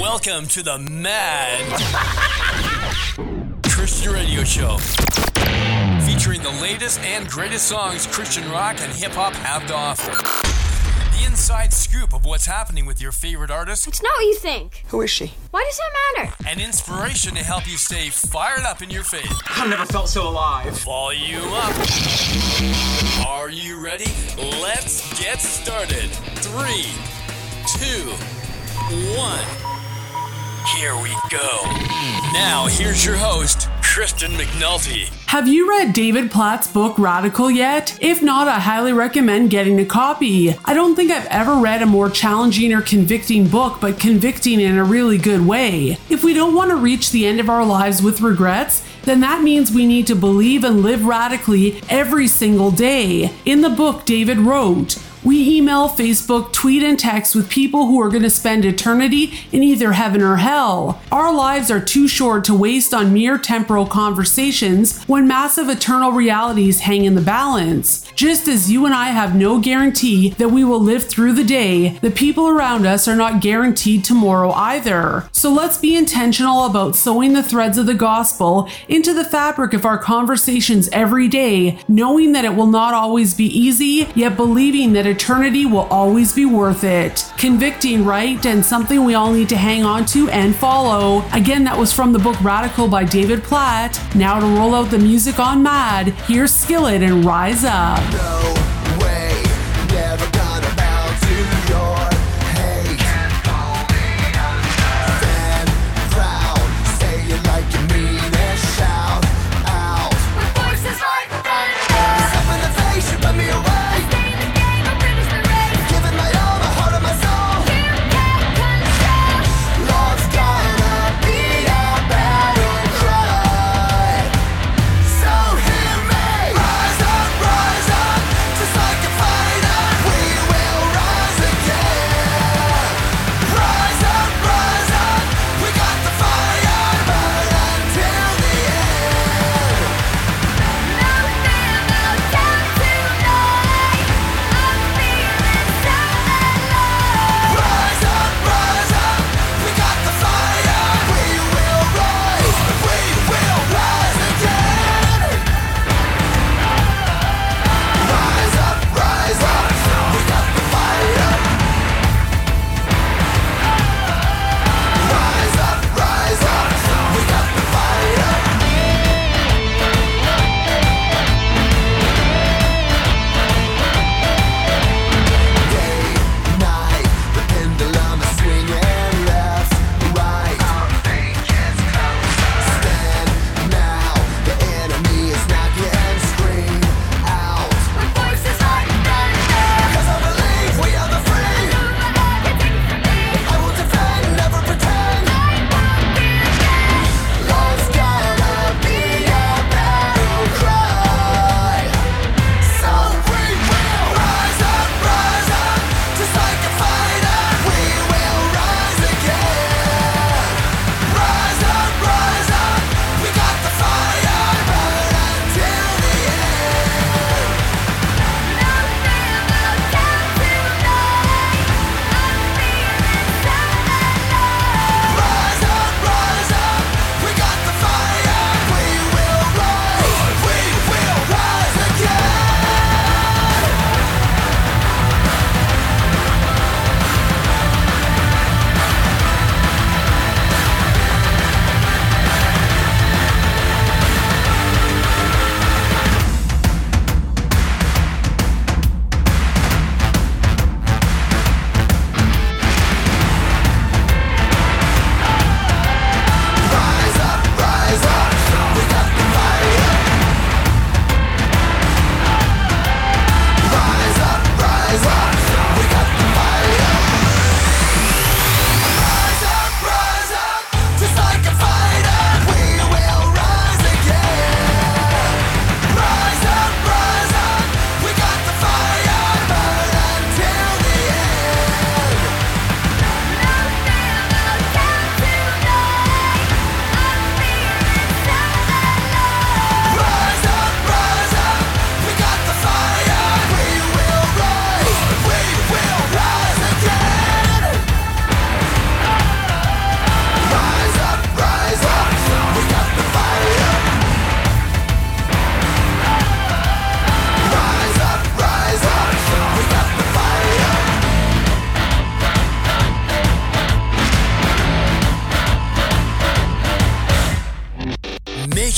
Welcome to the Mad Christian Radio Show. Featuring the latest and greatest songs Christian rock and hip hop have to offer. The inside scoop of what's happening with your favorite artist. It's not what you think. Who is she? Why does that matter? And inspiration to help you stay fired up in your faith. I've never felt so alive. Volume up. Are you ready? Let's get started. Three, two, one. Here we go. Now, here's your host, Kristen McNulty. Have you read David Platt's book Radical yet? If not, I highly recommend getting a copy. I don't think I've ever read a more challenging or convicting book, but convicting in a really good way. If we don't want to reach the end of our lives with regrets, then that means we need to believe and live radically every single day. In the book, David wrote, we email, Facebook, tweet, and text with people who are going to spend eternity in either heaven or hell. Our lives are too short to waste on mere temporal conversations when massive eternal realities hang in the balance. Just as you and I have no guarantee that we will live through the day, the people around us are not guaranteed tomorrow either. So let's be intentional about sewing the threads of the gospel into the fabric of our conversations every day, knowing that it will not always be easy, yet believing that eternity will always be worth it. Convicting, right? And something we all need to hang on to and follow. Again, that was from the book Radical by David Platt. Now to roll out the music on Mad, here's Skillet and Rise Up. No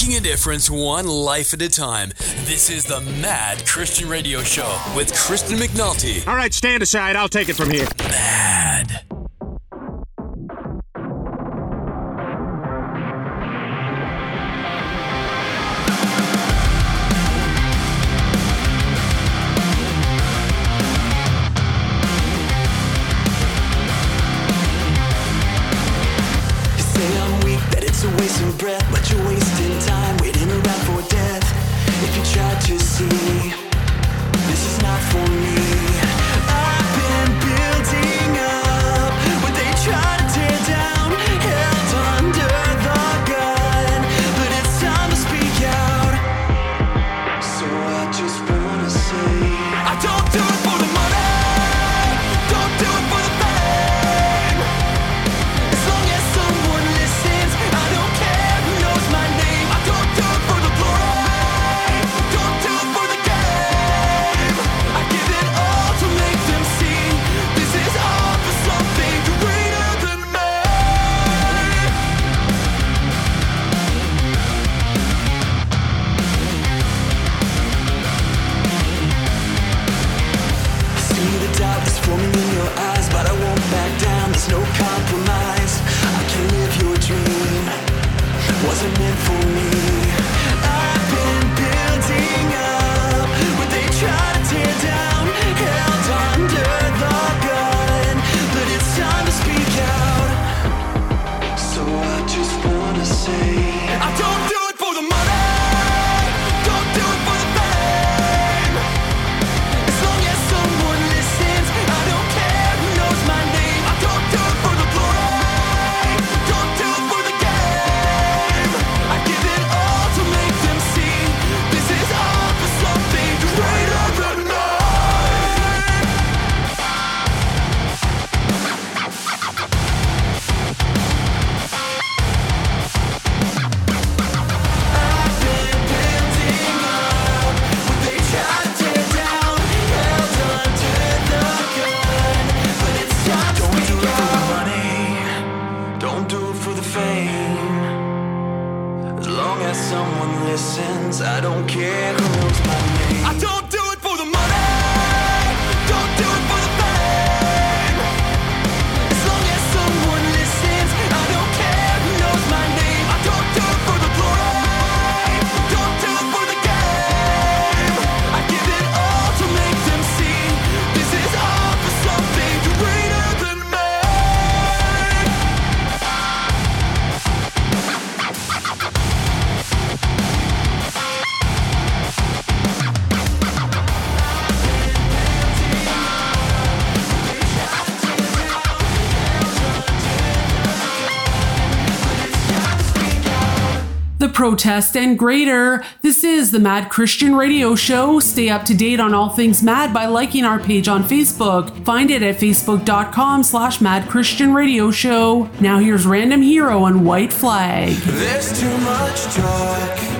Making a difference one life at a time. This is the Mad Christian Radio Show with Kristen McNulty. All right, stand aside. I'll take it from here. Mad. protest, and greater. This is the Mad Christian Radio Show. Stay up to date on all things mad by liking our page on Facebook. Find it at facebook.com slash Mad Christian Radio Show. Now here's Random Hero and White Flag. There's too much talk.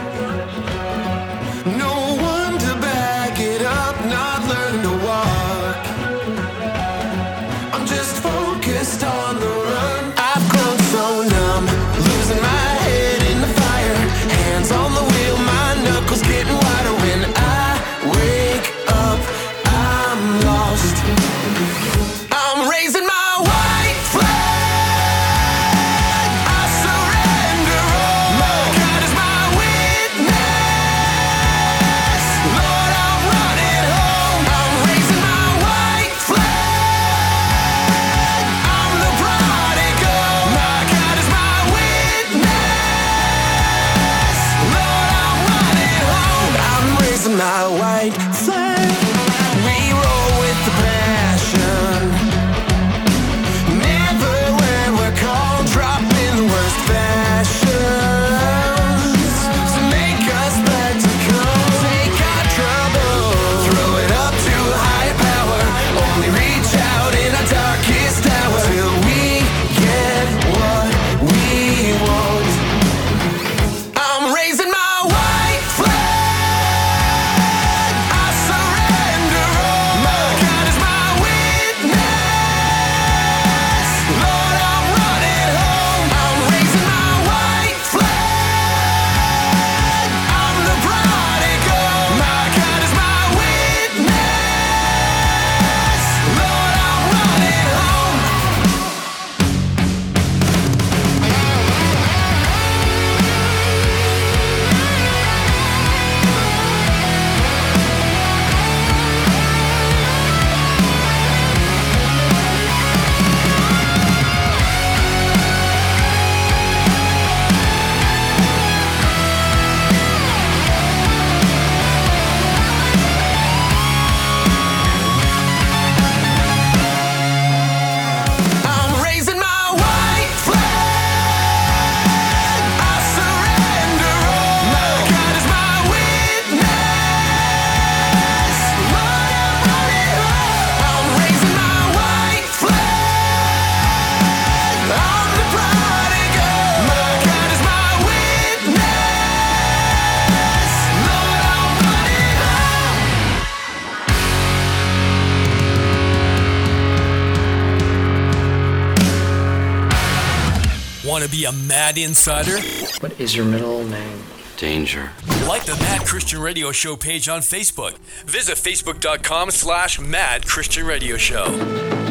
Insider. What is your middle name? Danger. Like the Mad Christian Radio Show page on Facebook. Visit facebook.com slash Mad Christian Radio Show.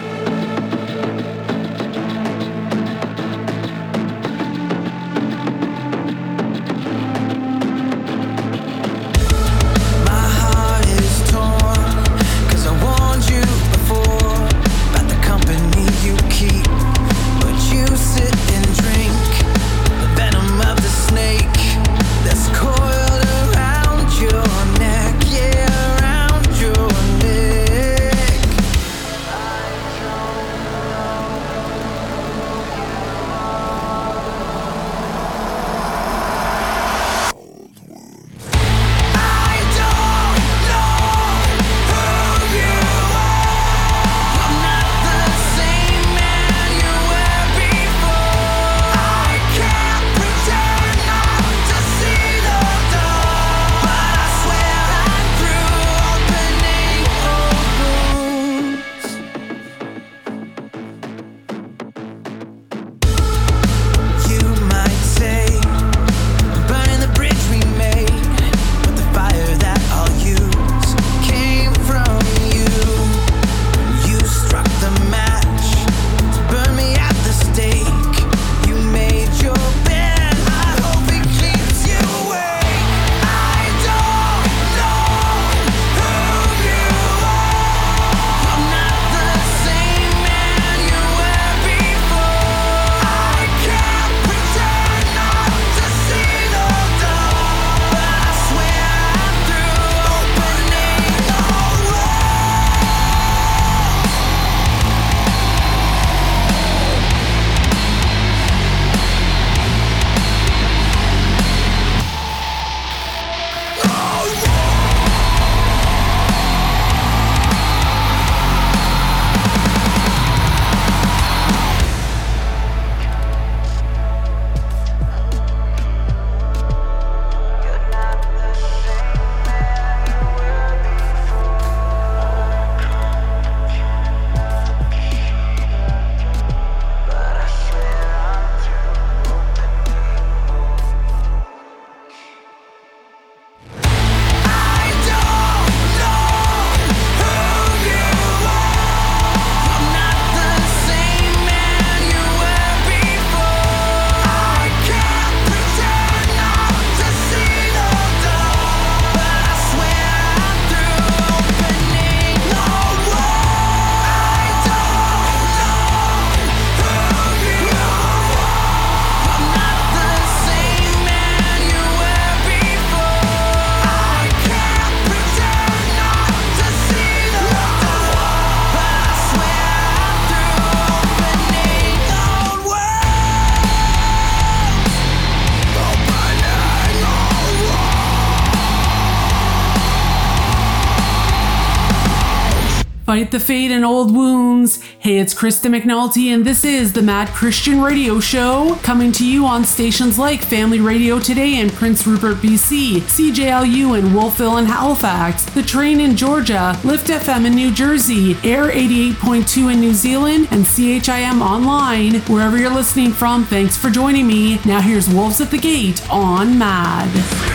Fight the fate and old wounds. Hey, it's Kristen McNulty, and this is the Mad Christian Radio Show, coming to you on stations like Family Radio Today in Prince Rupert, BC, CJLU in Wolfville and Halifax, The Train in Georgia, Lift FM in New Jersey, Air 88.2 in New Zealand, and CHIM online. Wherever you're listening from, thanks for joining me. Now here's Wolves at the Gate on Mad.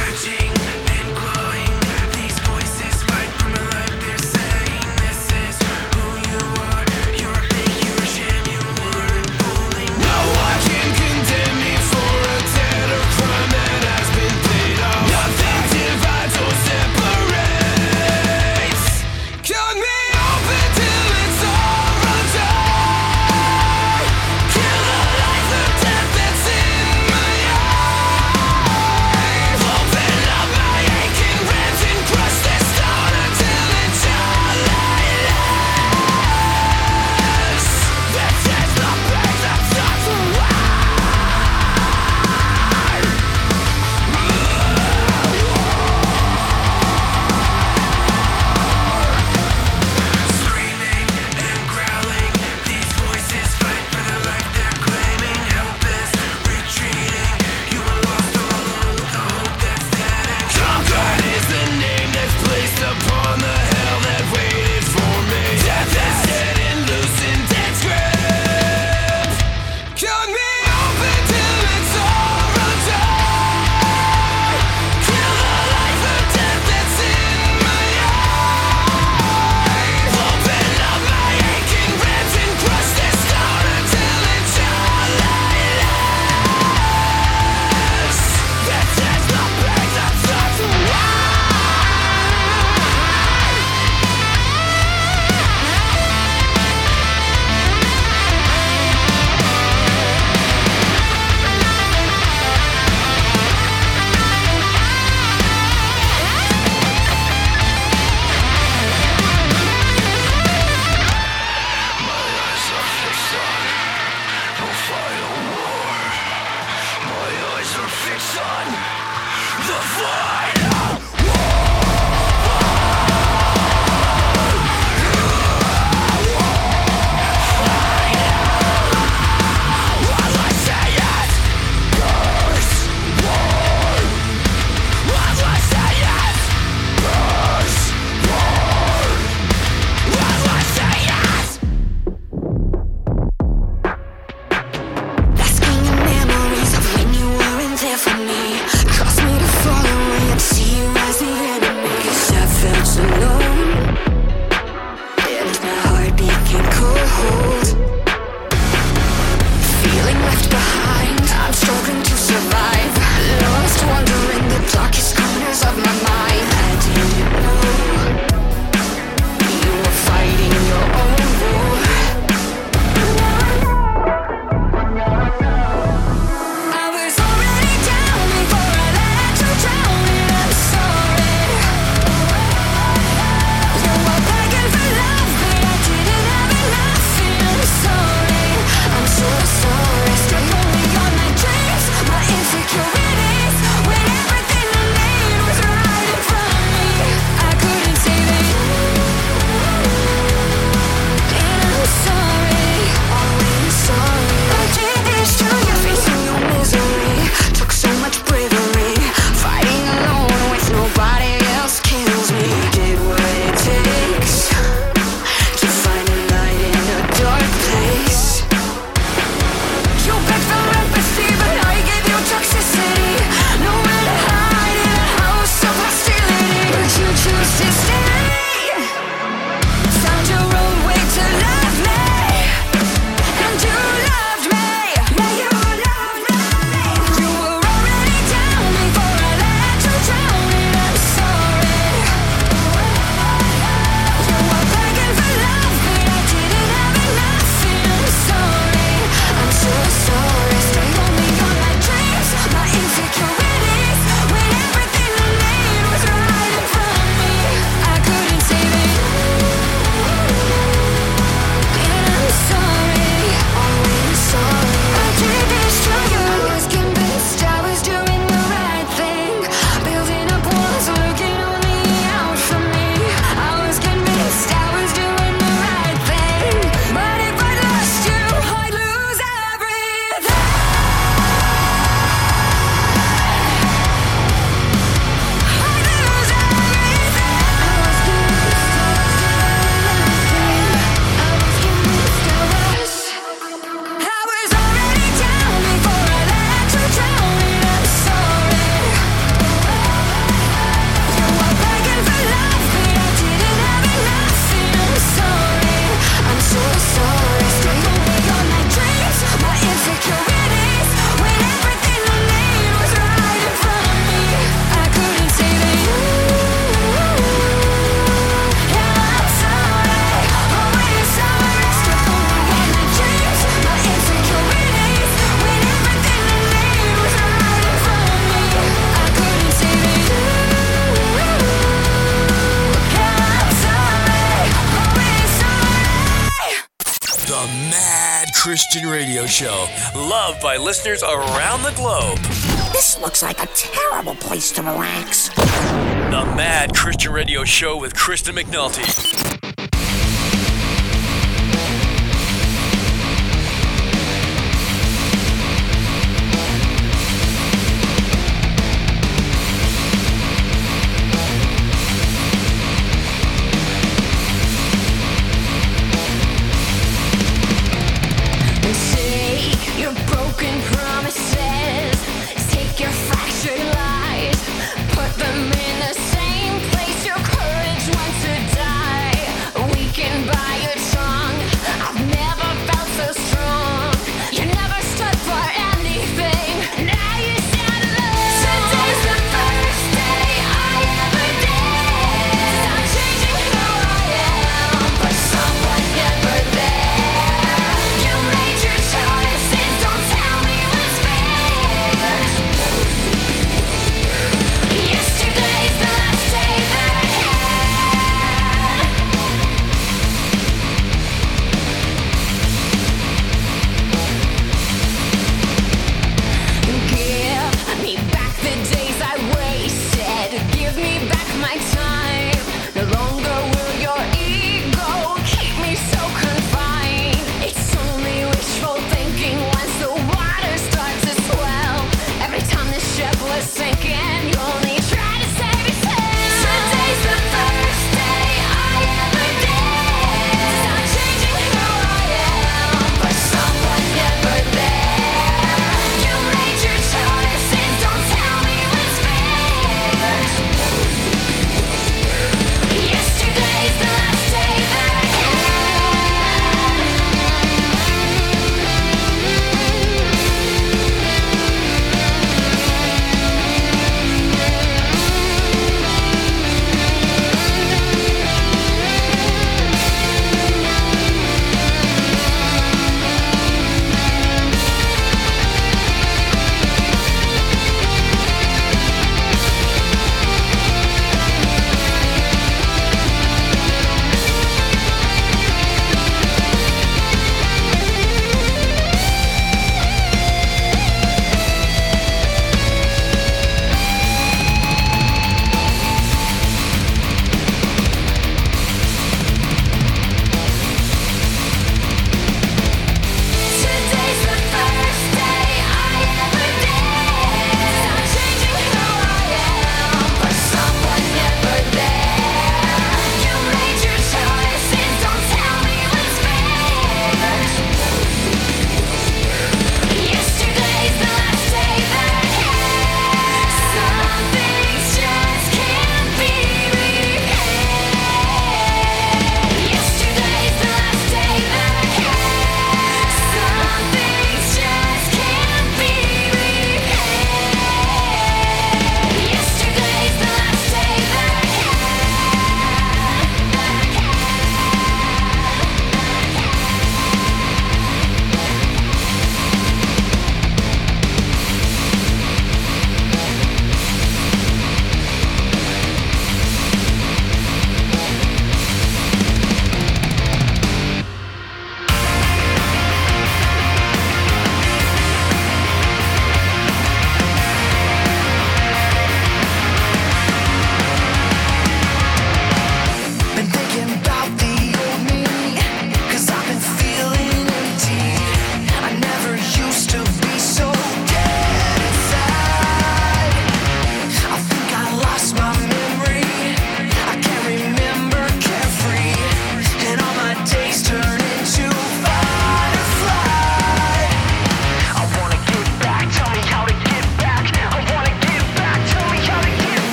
Show, loved by listeners around the globe. This looks like a terrible place to relax. The Mad Christian Radio Show with Kristen McNulty.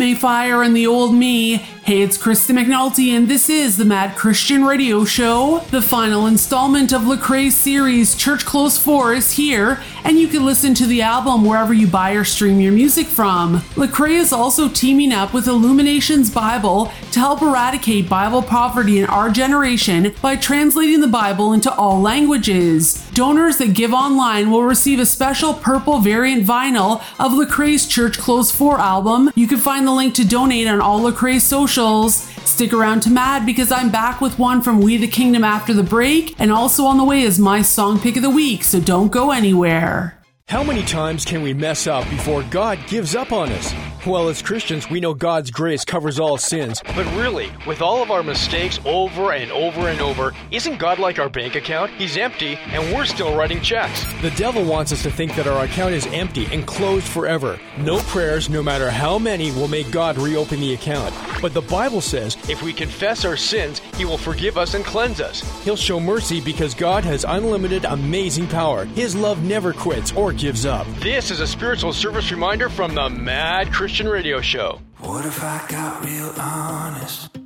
Memphis May Fire and the old me. Hey, it's Kristen McNulty, and this is the Mad Christian Radio Show. The final installment of Lecrae's series, Church Clothes 4, is here, and you can listen to the album wherever you buy or stream your music from. Lecrae is also teaming up with Illuminations Bible to help eradicate Bible poverty in our generation by translating the Bible into all languages. Donors that give online will receive a special purple variant vinyl of Lecrae's Church Clothes 4 album. You can find the link to donate on all Lecrae's socials. Stick around to Mad because I'm back with one from We the Kingdom after the break, and also on the way is my song pick of the week, so don't go anywhere. How many times can we mess up before God gives up on us? Well, as Christians, we know God's grace covers all sins. But really, with all of our mistakes over and over and over, isn't God like our bank account? He's empty, and we're still writing checks. The devil wants us to think that our account is empty and closed forever. No prayers, no matter how many, will make God reopen the account. But the Bible says if we confess our sins, He will forgive us and cleanse us. He'll show mercy because God has unlimited, amazing power. His love never quits or gives up. This is a spiritual service reminder from the Mad Christian Radio Show. What if I got real honest?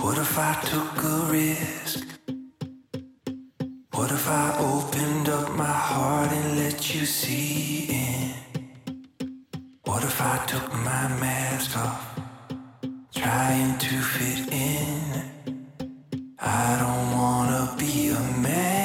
What if I took a risk? What if I opened up my heart and let you see in? What if I took my mask off, trying to fit in? I don't wanna be a mannequin.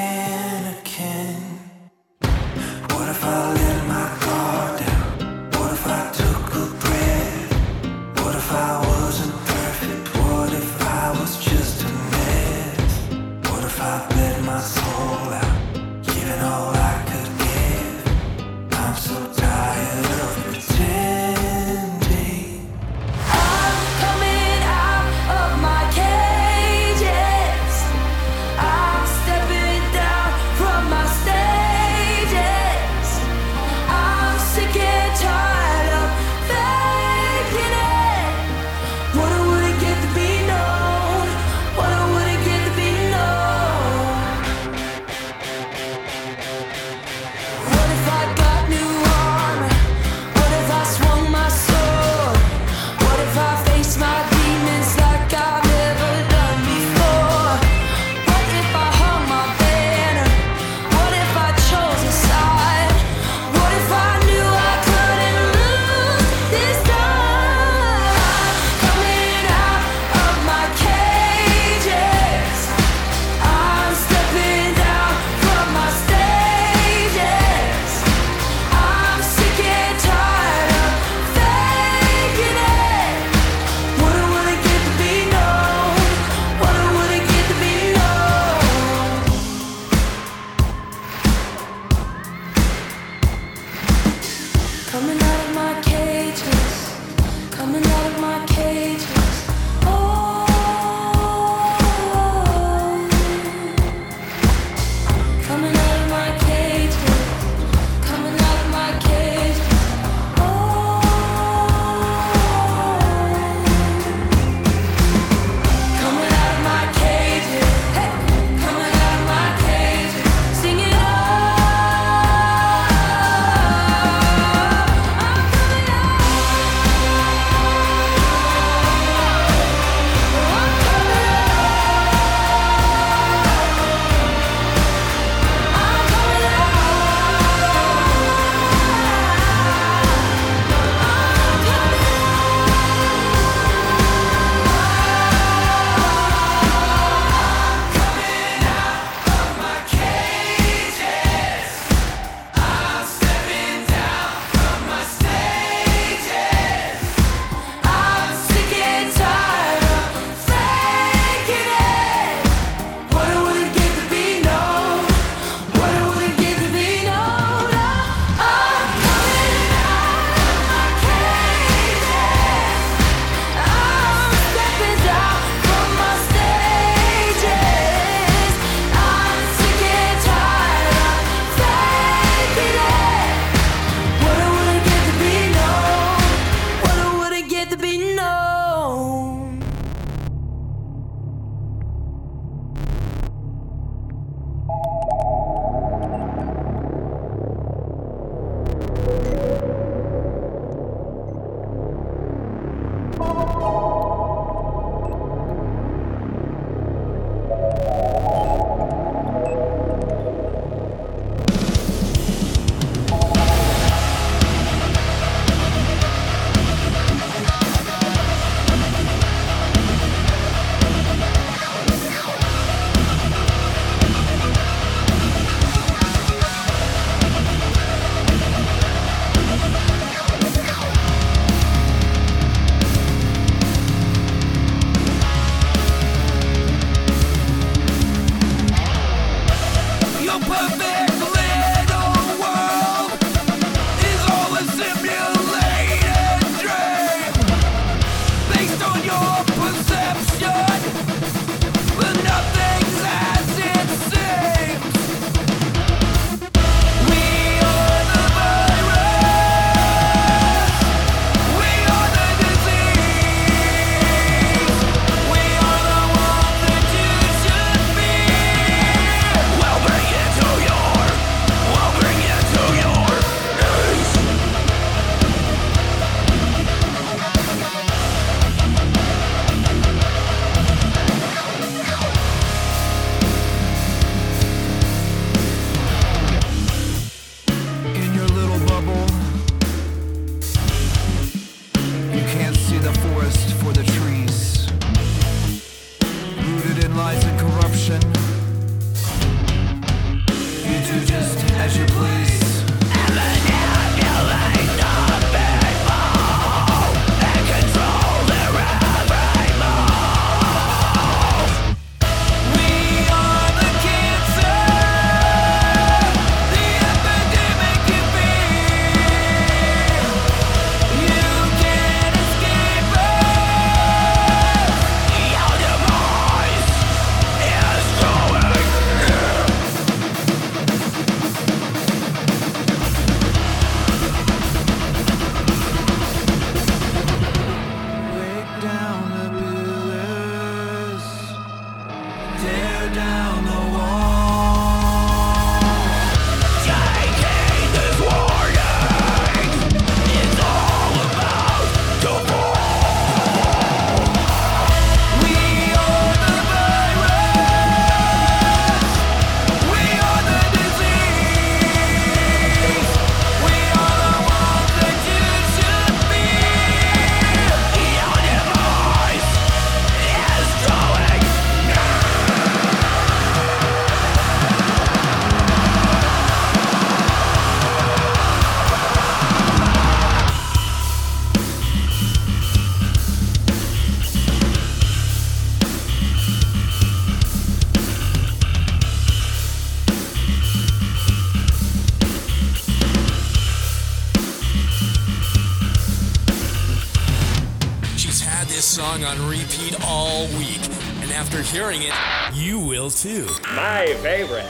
Hearing it, you will too. My favorite.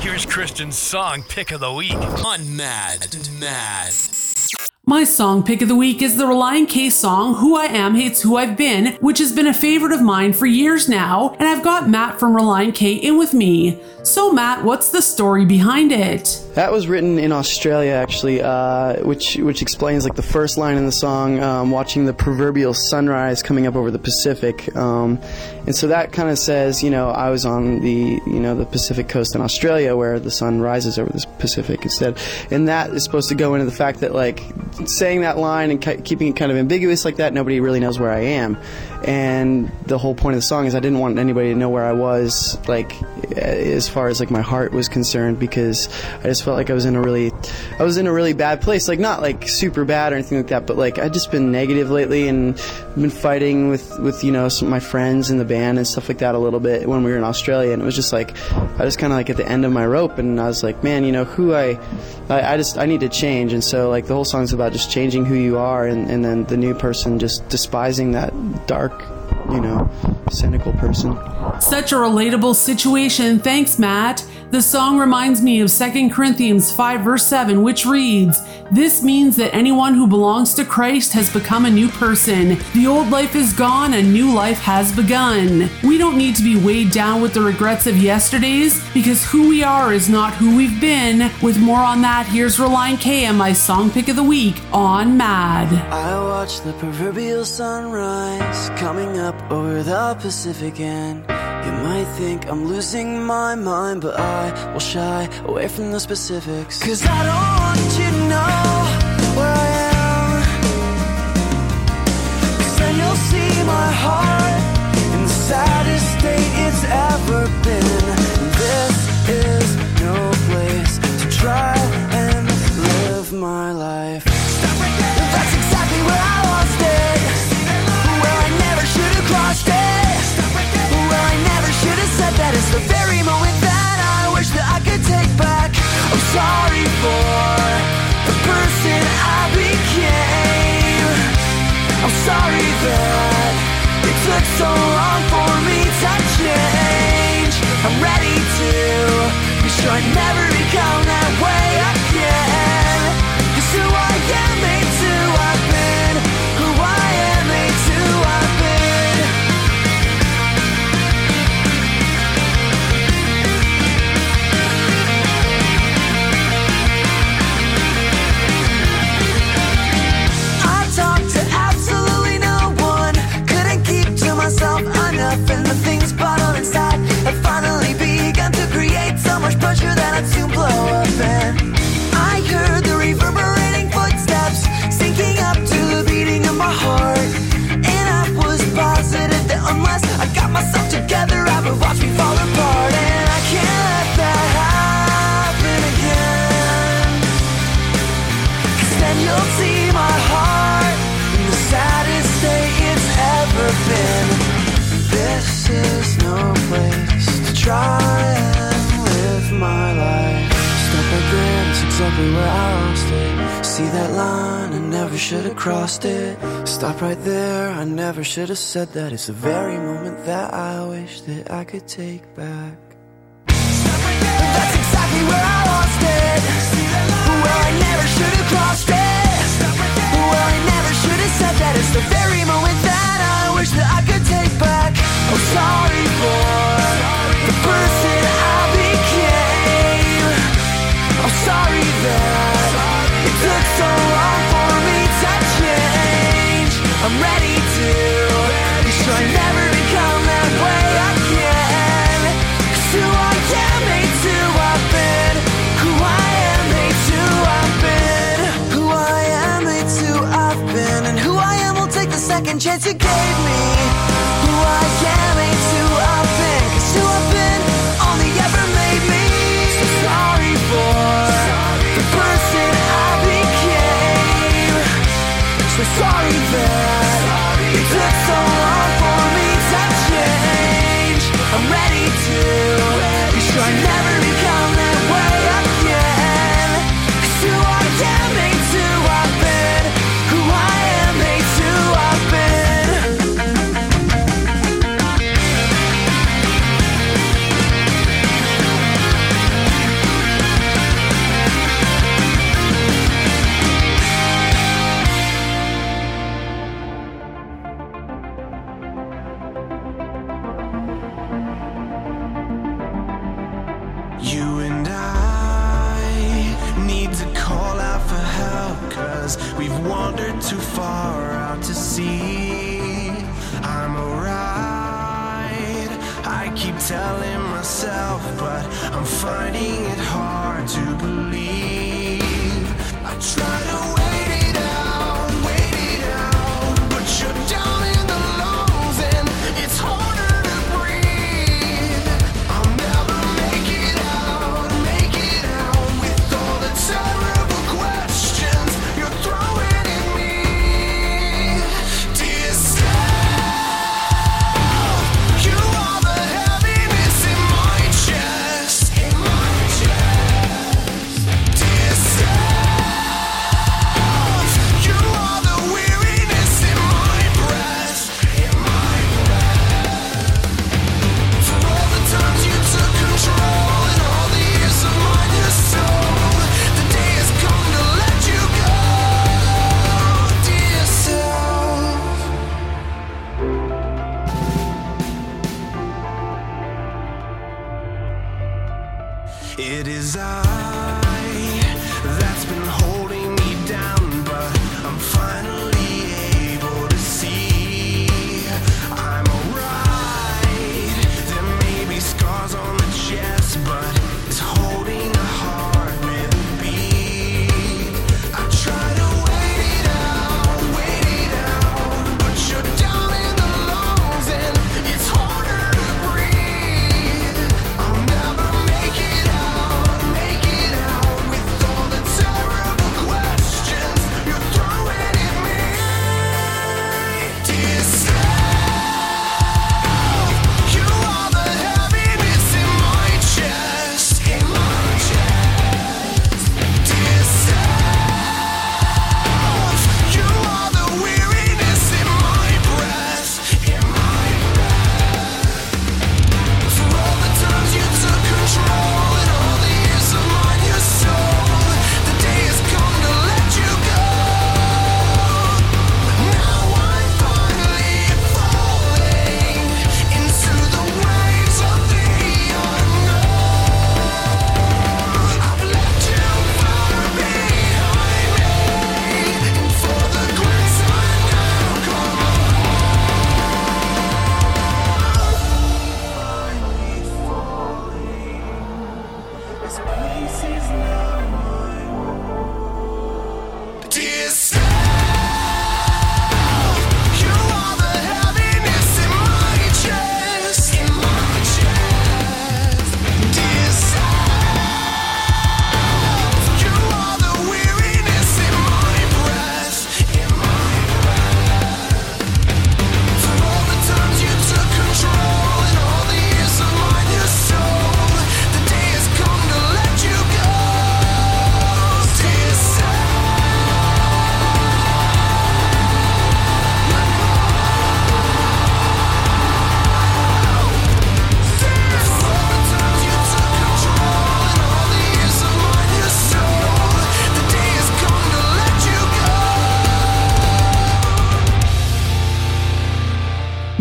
Here's Kristen's song pick of the week on Mad Mad. My song pick of the week is the Relient K song Who I Am Hates Who I've Been, which has been a favorite of mine for years now, and I've got Matt from Relient K in with me. So, Matt, what's the story behind it? That was written in Australia, actually, uh, which which explains like the first line in the song, um, watching the proverbial sunrise coming up over the Pacific, um, and so that kind of says, you know, I was on the you know the Pacific coast in Australia where the sun rises over the Pacific instead, and that is supposed to go into the fact that like saying that line and ki- keeping it kind of ambiguous like that, nobody really knows where I am, and the whole point of the song is I didn't want anybody to know where I was, like Uh, as far as like my heart was concerned, because I just felt like I was in a really, I was in a really bad place. Like not like super bad or anything like that, but like I'd just been negative lately and been fighting with with you know some of my friends in the band and stuff like that a little bit when we were in Australia, and it was just like I was kind of like at the end of my rope, and I was like, man, you know who I, I, I just I need to change, and so like the whole song's about just changing who you are, and and then the new person just despising that dark, you know, cynical person. Such a relatable situation. Thanks, Matt. The song reminds me of 2 Corinthians 5, verse 7, which reads, This means that anyone who belongs to Christ has become a new person. The old life is gone, a new life has begun. We don't need to be weighed down with the regrets of yesterdays because who we are is not who we've been. With more on that, here's Relient K and my song pick of the week on Mad. I watch the proverbial sunrise coming up over the Pacific and you might think I'm losing my mind, but I will shy away from the specifics. Cause I don't want you to where I am. Then you'll see my heart in the saddest state it's ever been. This is no place to try and live my life. That's exactly where I lost it. Where I never should have crossed it. Where I never should have said that. It's the very moment that I wish that I could take back. I'm sorry Never watch me fall apart. And I can't let that happen again. Cause then you'll see my heart in the saddest it's ever been. This is no place to try and live my life. Right there, that's exactly where I. See that line, I never should have crossed it. Stop right there, I never should have said that. It's the very moment that I wish that I could take back. That's exactly where I lost it. Where I never should have crossed it. Where I never should have said that. It's the very moment that I wish that I could take back. I'm sorry for the person I became. I'm sorry that second chance you gave me. Who I am ain't I've been. 'Cause who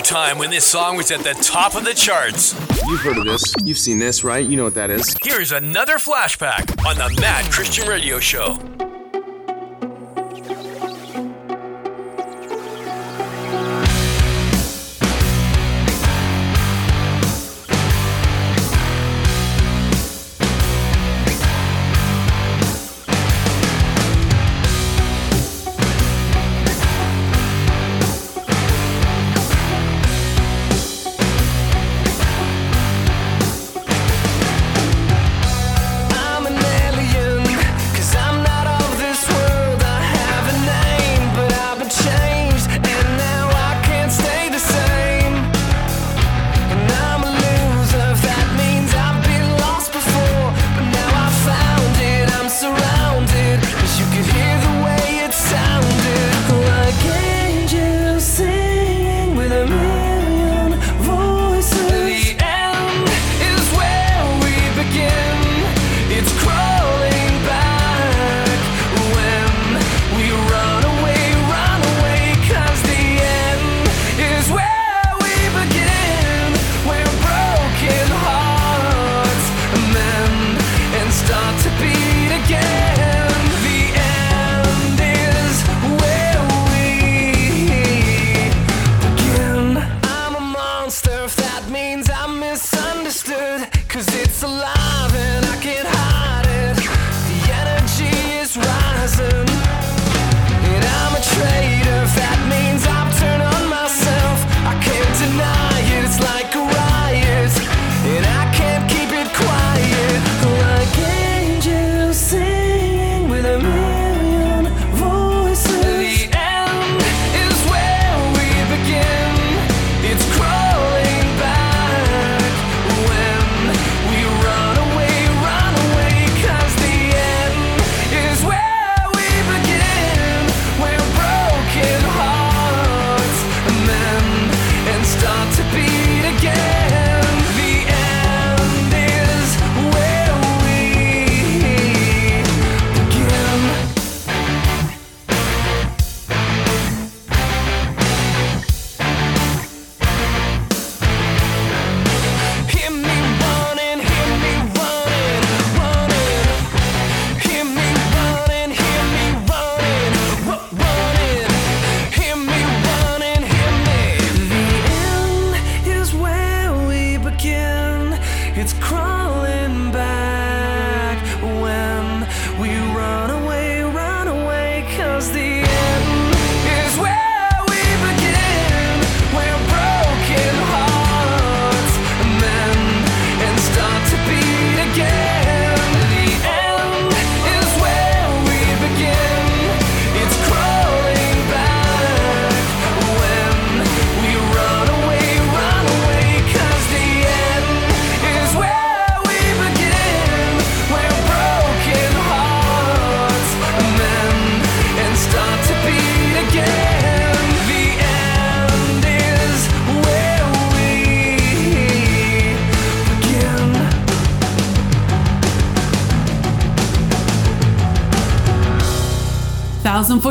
time when this song was at the top of the charts. You've heard of this. You've seen this, right? You know what that is. Here's another flashback on the Mad Christian Radio Show.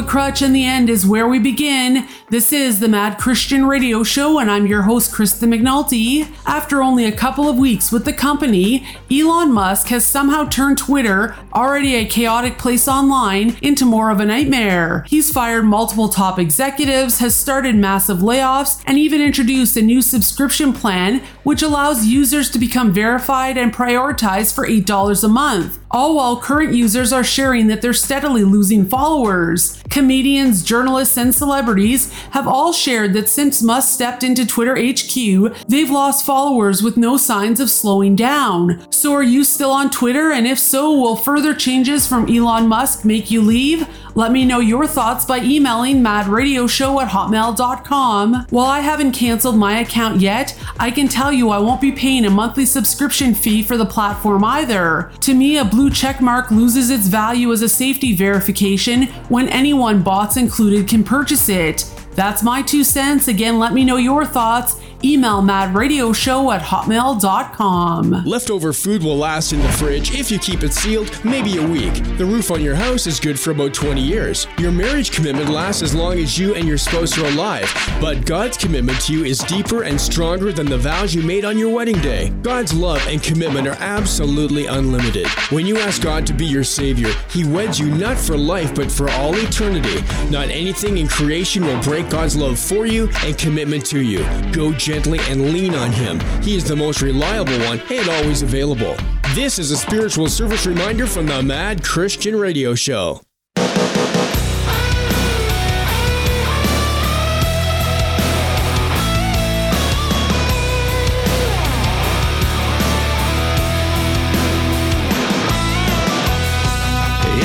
Crutch, and the end is where we begin. This is the Mad Christian Radio Show, and I'm your host, Kristen McNulty. After only a couple of weeks with the company, Elon Musk has somehow turned Twitter, already a chaotic place online, into more of a nightmare. He's fired multiple top executives, has started massive layoffs, and even introduced a new subscription plan which allows users to become verified and prioritized for $8 a month. All while current users are sharing that they're steadily losing followers. Comedians, journalists, and celebrities have all shared that since Musk stepped into Twitter HQ, they've lost followers with no signs of slowing down. So, are you still on Twitter? And if so, will further changes from Elon Musk make you leave? Let me know your thoughts by emailing madradioshow at hotmail.com. While I haven't canceled my account yet, I can tell you I won't be paying a monthly subscription fee for the platform either. To me, a blue check mark loses its value as a safety verification when anyone, bots included, can purchase it. That's my two cents. Again, let me know your thoughts. Email madradioshow at hotmail.com. Leftover food will last in the fridge if you keep it sealed, maybe a week. The roof on your house is good for about 20 years. Your marriage commitment lasts as long as you and your spouse are alive, but God's commitment to you is deeper and stronger than the vows you made on your wedding day. God's love and commitment are absolutely unlimited. When you ask God to be your Savior, He weds you not for life but for all eternity. Not anything in creation will break God's love for you and commitment to you. Go gently and lean on Him. He is the most reliable one and always available. This is a spiritual service reminder from the Mad Christian Radio Show.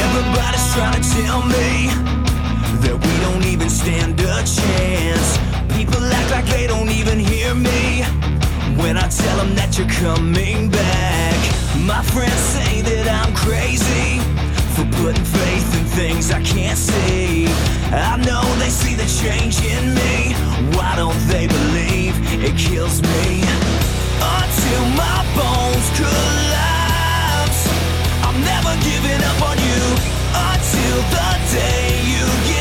Everybody's trying to tell me that we don't even stand a chance. Them that you're coming back. My friends say that I'm crazy for putting faith in things I can't see. I know they see the change in me. Why don't they believe it kills me? Until my bones collapse. I'm never giving up on you until the day you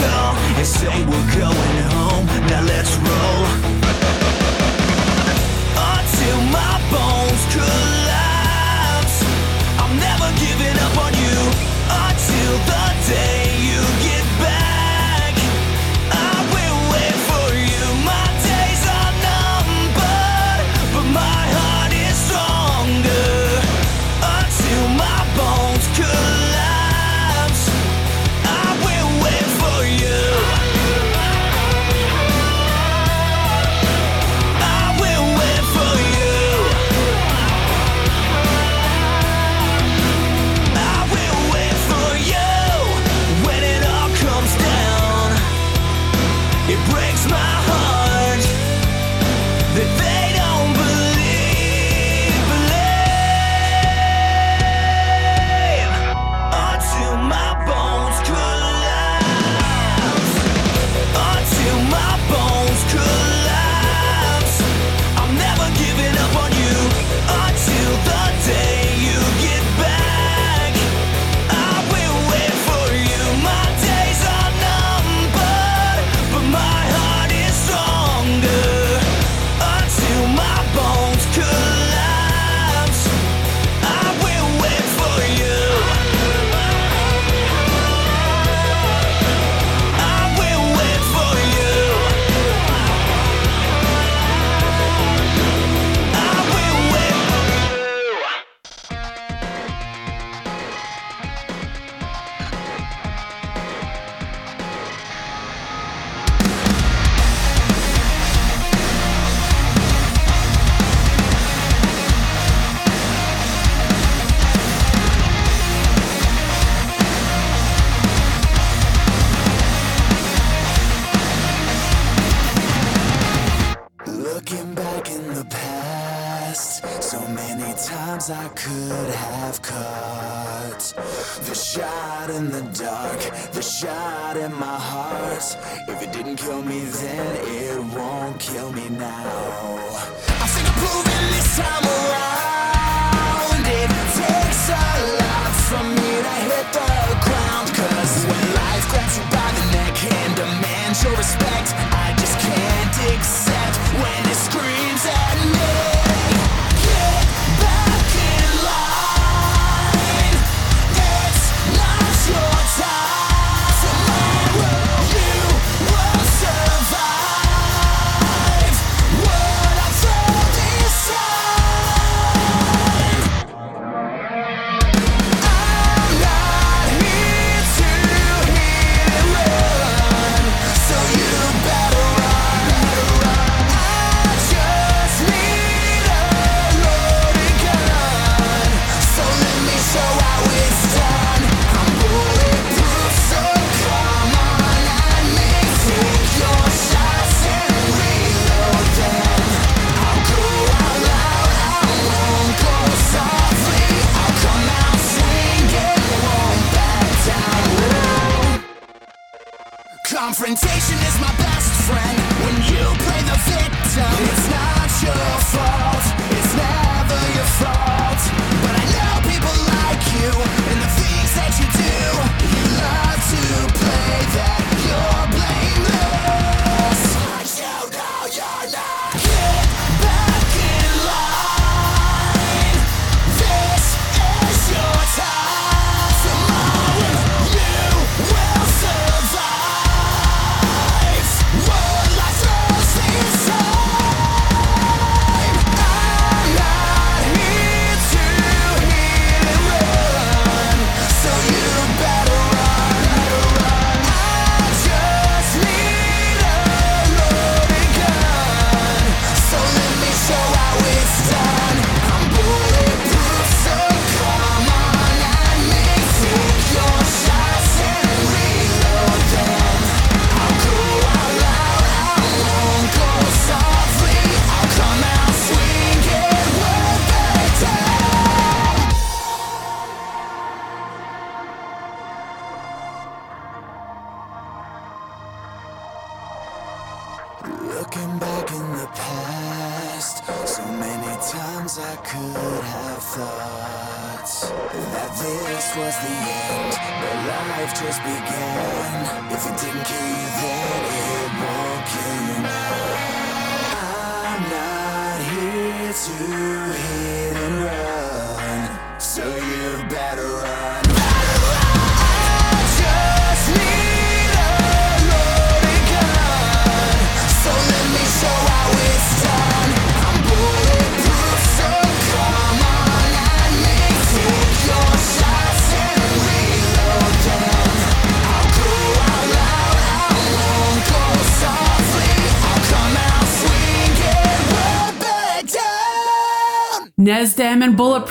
call and say we're going home. Now let's roll. Until my bones collapse, I'm never giving up on you until the day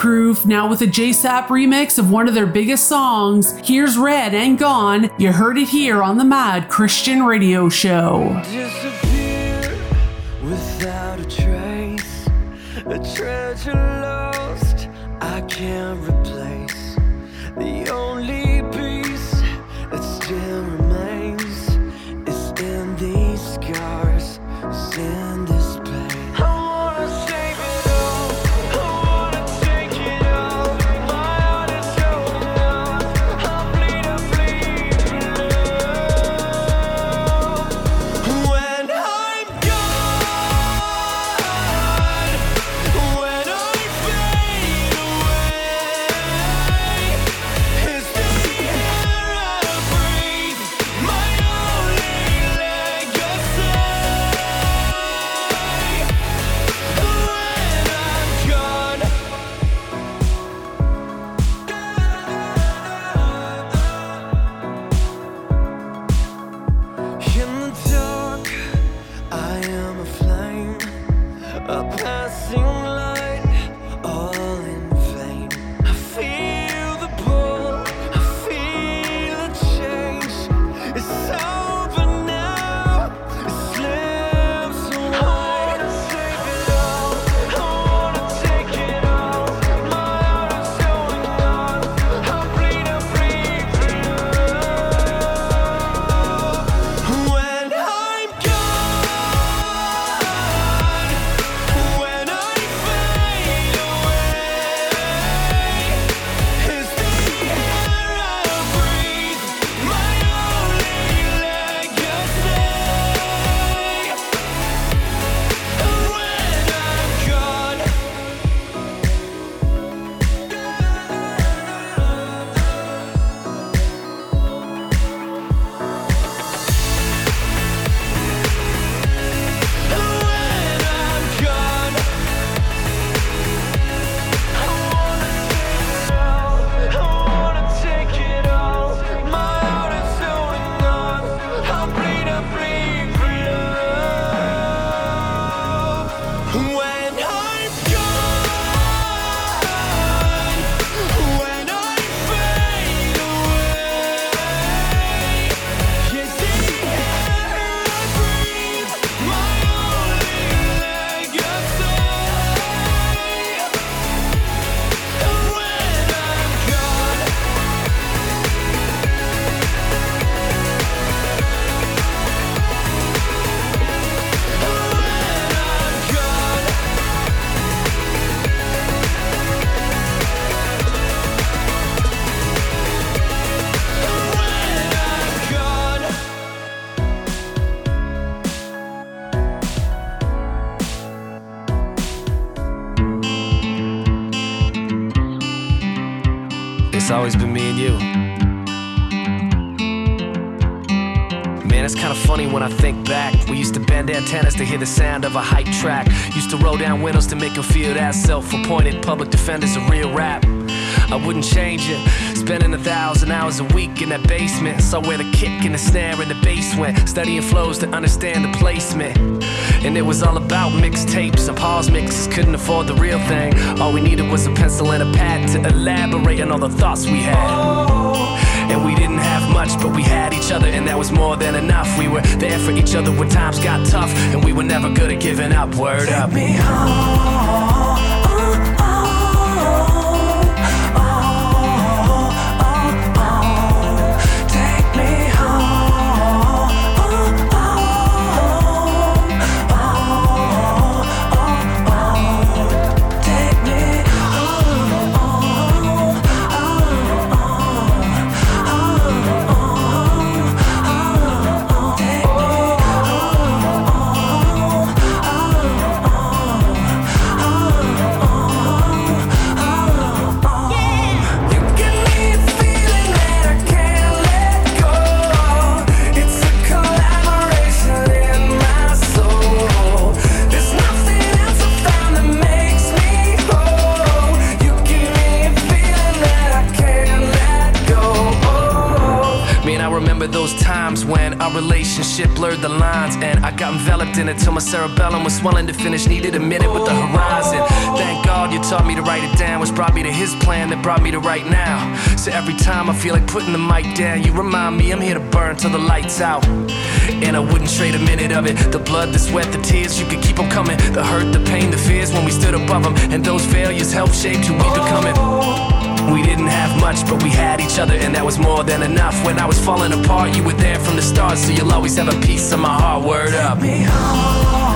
Now with a JSAP remix of one of their biggest songs, Here's Red and Gone. You heard it here on the Mad Christian Radio Show. Disappear without a trace, a treasure lost. I can't hear the sound of a hype track. Used to roll down windows to make them feel that self appointed public defender's a real rap. I wouldn't change it. Spending a thousand hours a week in that basement. Saw where the kick and the snare and the bass went. Studying flows to understand the placement. And it was all about mixtapes and pause mixes. Couldn't afford the real thing. All we needed was a pencil and a pad to elaborate on all the thoughts we had. Didn't have much, but we had each other, and that was more than enough. We were there for each other when times got tough, and we were never good at giving up. Word up. me home. Relationship blurred the lines and I got enveloped in it till my cerebellum was swelling to finish. Needed a minute with the horizon. Thank God you taught me to write it down, which brought me to his plan that brought me to right now. So every time I feel like putting the mic down, you remind me I'm here to burn till the lights out. And I wouldn't trade a minute of it. The blood, the sweat, the tears, you could keep them coming. The hurt, the pain, the fears when we stood above them. And those failures helped shape who we becoming. We didn't have much, but we had each other, and that was more than enough. When I was falling apart, you were there from the start, so you'll always have a piece of my heart. Word up. Me home.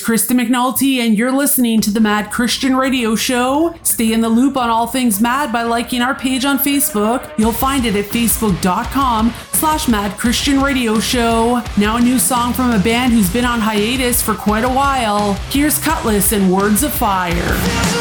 It's Kristen McNulty, and you're listening to the Mad Christian Radio Show. Stay in the loop on all things mad by liking our page on Facebook. You'll find it at facebook.com slash Mad Christian Radio Show. Now a new song from a band who's been on hiatus for quite a while. Here's Cutlass and Words of Fire.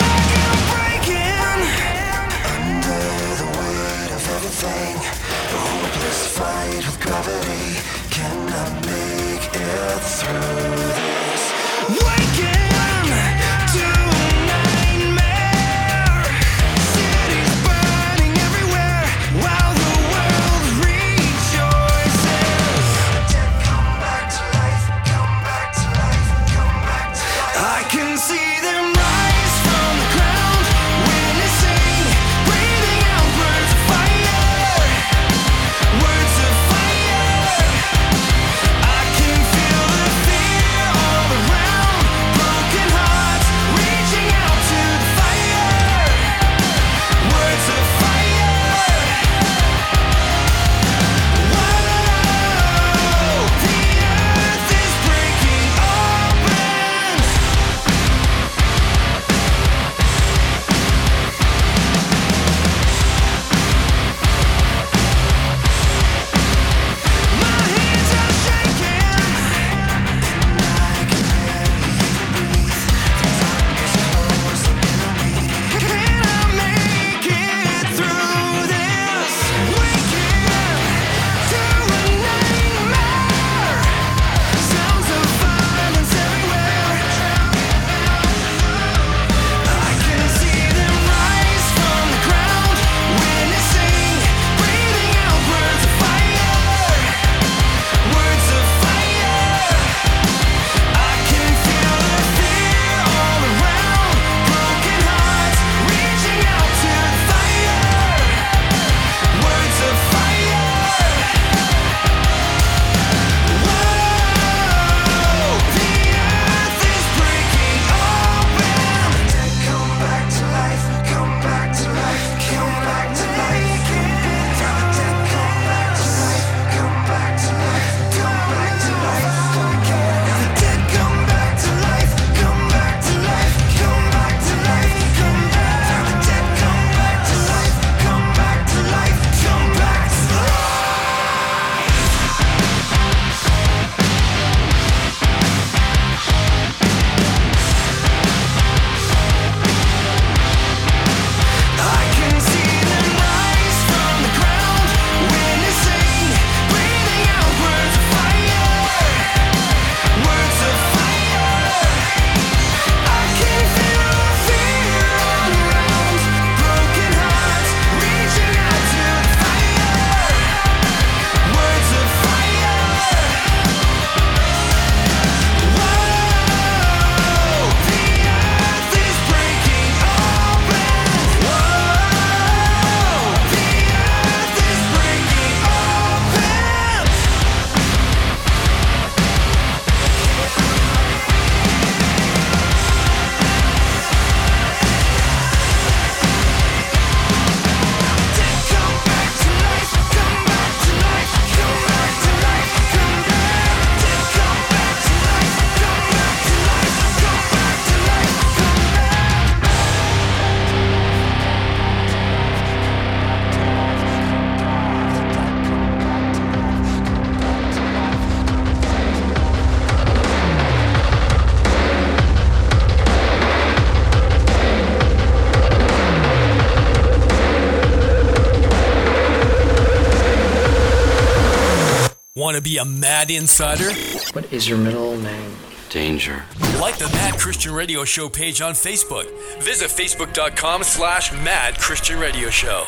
want to be a mad insider? What is your middle name? Danger. Like the Mad Christian Radio Show page on Facebook. Visit facebook.com slash Mad Christian Radio Show.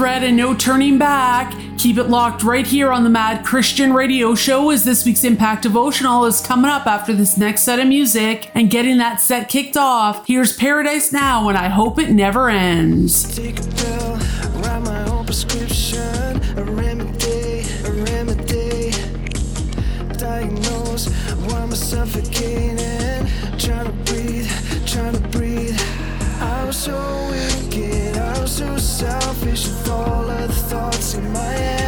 thread and no turning back. Keep it locked right here on the Mad Christian Radio Show as this week's Impact Devotional is coming up after this next set of music and getting that set kicked off. Here's Paradise Now, and I hope it never ends. so wicked, I was so selfish with all of the thoughts in my head.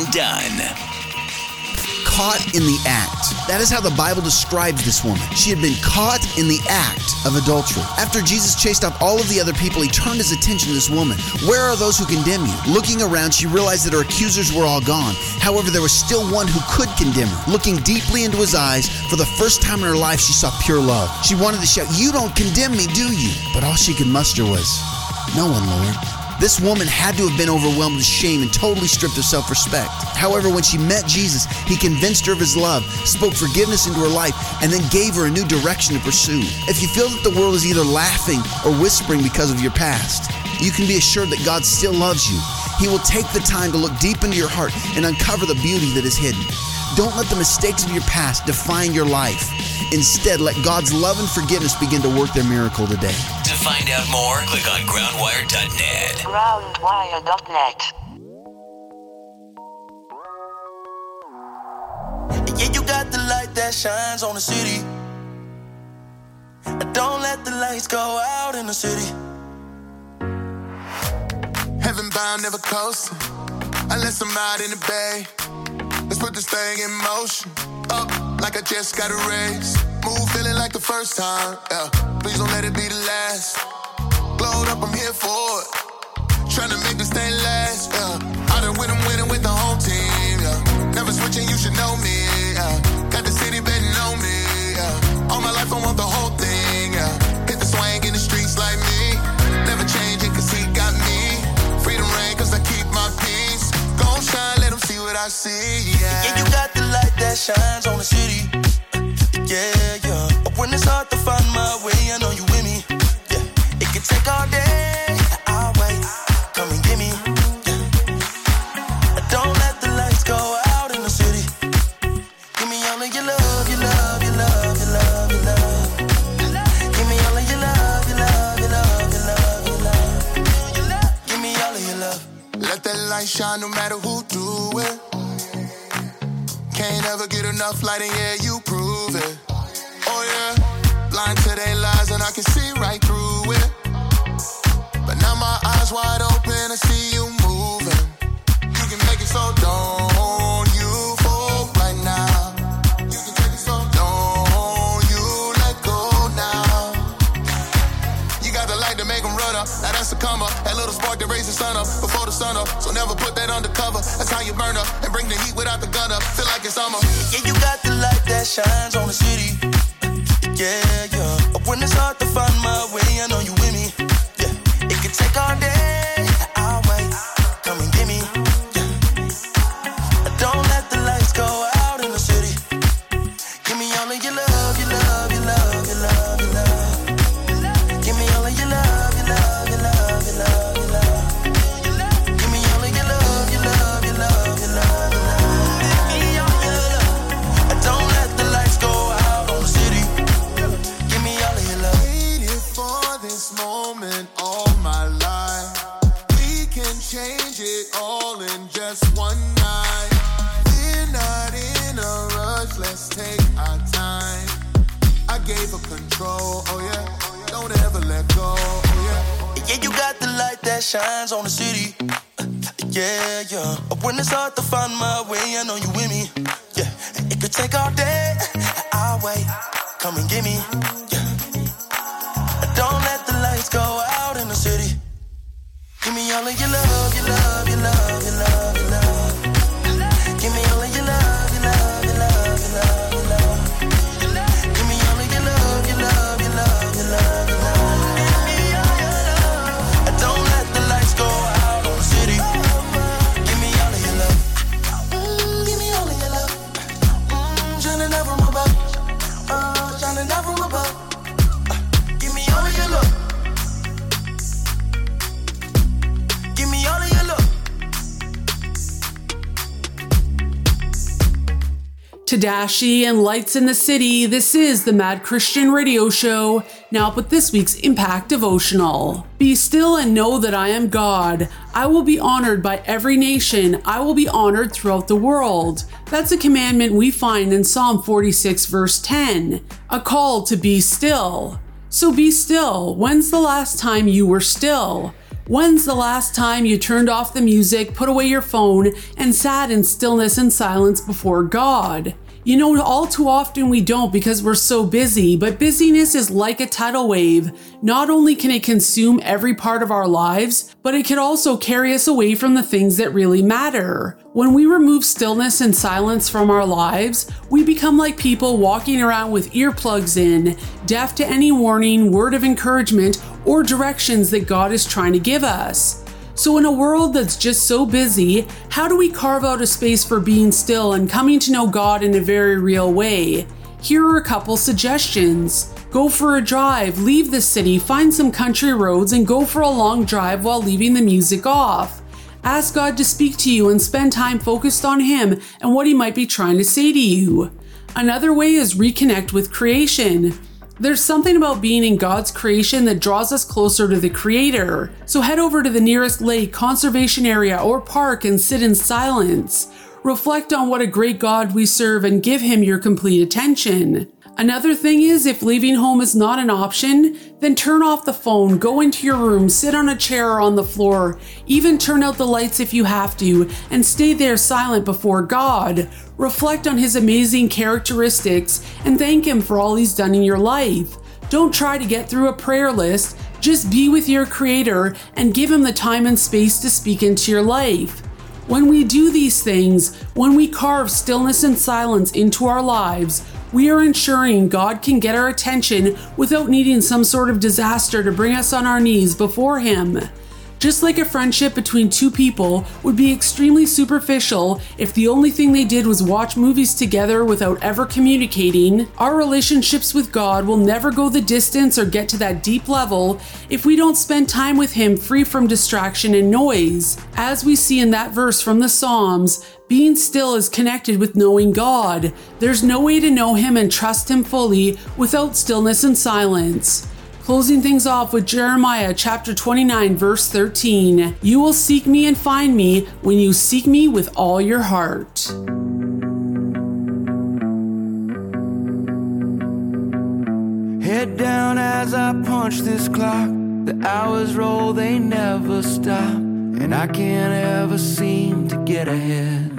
Dunn. Caught in the act. That is how the Bible describes this woman. She had been caught in the act of adultery. After Jesus chased off all of the other people, he turned his attention to this woman. Where are those who condemn you? Looking around, she realized that her accusers were all gone. However, there was still one who could condemn her. Looking deeply into his eyes, for the first time in her life, she saw pure love. She wanted to shout, You don't condemn me, do you? But all she could muster was, No one, Lord. This woman had to have been overwhelmed with shame and totally stripped of self respect. However, when she met Jesus, he convinced her of his love, spoke forgiveness into her life, and then gave her a new direction to pursue. If you feel that the world is either laughing or whispering because of your past, you can be assured that God still loves you. He will take the time to look deep into your heart and uncover the beauty that is hidden. Don't let the mistakes of your past define your life. Instead, let God's love and forgiveness begin to work their miracle today. To find out more, click on groundwire.net. Groundwire.net. Yeah, you got the light that shines on the city. Don't let the lights go out in the city. Heaven bound, never coasting. Unless I'm out in the bay. Let's put this thing in motion. Up like I just got a raise. Move feeling like the first time. Yeah. Please don't let it be the last. Glowed up, I'm here for it. Tryna make this thing last. Yeah. I done win, I'm winning with the whole team. Yeah. Never switching, you should know me. See. Yeah. yeah, you got the light that shines on the city. Yeah, yeah. When it's hard to find my way, I know you with me. Yeah, it can take all day. I'll wait. Come and get me. Don't let the lights go out in the city. Give me all of your love, your love, your love, your love, your love. Give me all of your love, your love, your love, your love, your love. Give me all of your love. Let that light shine no matter who do it. Can't ever get enough light, and yeah, you prove it. Oh yeah, blind to their lies, and I can see right through it. But now my eyes wide open, I see you moving. You can make it so don't you fold right now. You can take it so don't you let go now. You got the light to make them run up. Now that's a come. That little spark that raises the sun up before the sun up. So never put that undercover. And bring the heat without the gun up. Feel like it's summer. Yeah, you got the light that shines on the city. Yeah, yeah. When it's hard to find my way, I know you with me. Yeah, it could take all day. Shines on the city. Uh, yeah, yeah. When it's hard to find my way, I know you with me. Yeah, it could take all day. I'll wait. Come and get me. Yeah. Don't let the lights go out in the city. Give me all of your love, Tedashii and Lights in the City, this is the Mad Christian Radio Show. Now, but this week's Impact Devotional. Be still and know that I am God. I will be honored by every nation. I will be honored throughout the world. That's a commandment we find in Psalm 46, verse 10. A call to be still. So be still. When's the last time you were still? When's the last time you turned off the music, put away your phone, and sat in stillness and silence before God? You know, all too often we don't because we're so busy, but busyness is like a tidal wave. Not only can it consume every part of our lives, but it can also carry us away from the things that really matter. When we remove stillness and silence from our lives, we become like people walking around with earplugs in, deaf to any warning, word of encouragement, or directions that God is trying to give us. So, in a world that's just so busy, how do we carve out a space for being still and coming to know God in a very real way? Here are a couple suggestions. Go for a drive, leave the city, find some country roads, and go for a long drive while leaving the music off. Ask God to speak to you and spend time focused on Him and what He might be trying to say to you. Another way is reconnect with creation. There's something about being in God's creation that draws us closer to the Creator. So head over to the nearest lake, conservation area, or park and sit in silence. Reflect on what a great God we serve and give Him your complete attention. Another thing is, if leaving home is not an option, then turn off the phone, go into your room, sit on a chair or on the floor, even turn out the lights if you have to, and stay there silent before God. Reflect on His amazing characteristics and thank Him for all He's done in your life. Don't try to get through a prayer list, just be with your Creator and give Him the time and space to speak into your life. When we do these things, when we carve stillness and silence into our lives, we are ensuring God can get our attention without needing some sort of disaster to bring us on our knees before Him. Just like a friendship between two people would be extremely superficial if the only thing they did was watch movies together without ever communicating, our relationships with God will never go the distance or get to that deep level if we don't spend time with Him free from distraction and noise. As we see in that verse from the Psalms, being still is connected with knowing God. There's no way to know Him and trust Him fully without stillness and silence. Closing things off with Jeremiah chapter 29, verse 13. You will seek me and find me when you seek me with all your heart. Head down as I punch this clock. The hours roll, they never stop. And I can't ever seem to get ahead.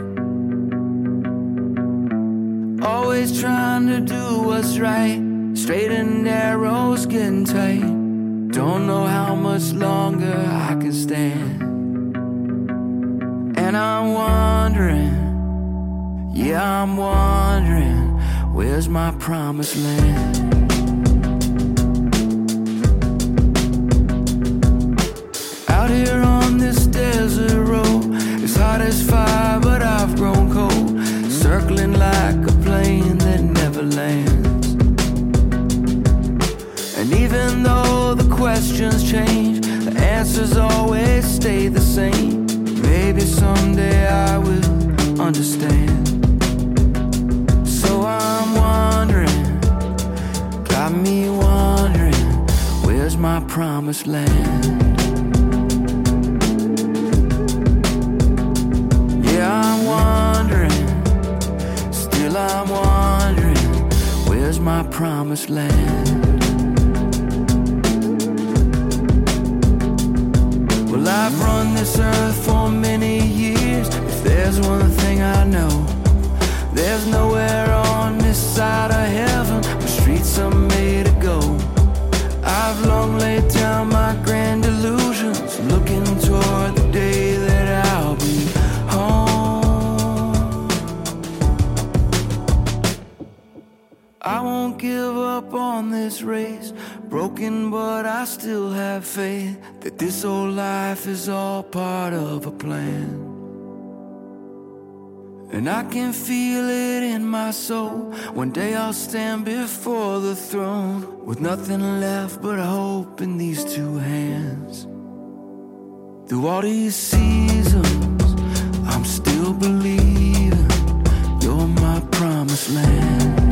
Always trying to do what's right. Straight and narrow's getting tight. Don't know how much longer I can stand. And I'm wondering, yeah, I'm wondering, where's my promised land? Out here on this desert road, it's hot as fire, but I've grown cold. Circling like And even though the questions change, the answers always stay the same. Maybe someday I will understand. So I'm wondering, got me wondering, where's my promised land? Yeah, I'm wondering, still I'm wondering, my promised land? Well, I've run this earth for many years. If there's one thing I know, there's nowhere on this side of heaven where streets are made to go. I've long laid down my grand illusions, looking I won't give up on this race. Broken, but I still have faith that this old life is all part of a plan. And I can feel it in my soul. One day I'll stand before the throne with nothing left but hope in these two hands. Through all these seasons, I'm still believing you're my promised land.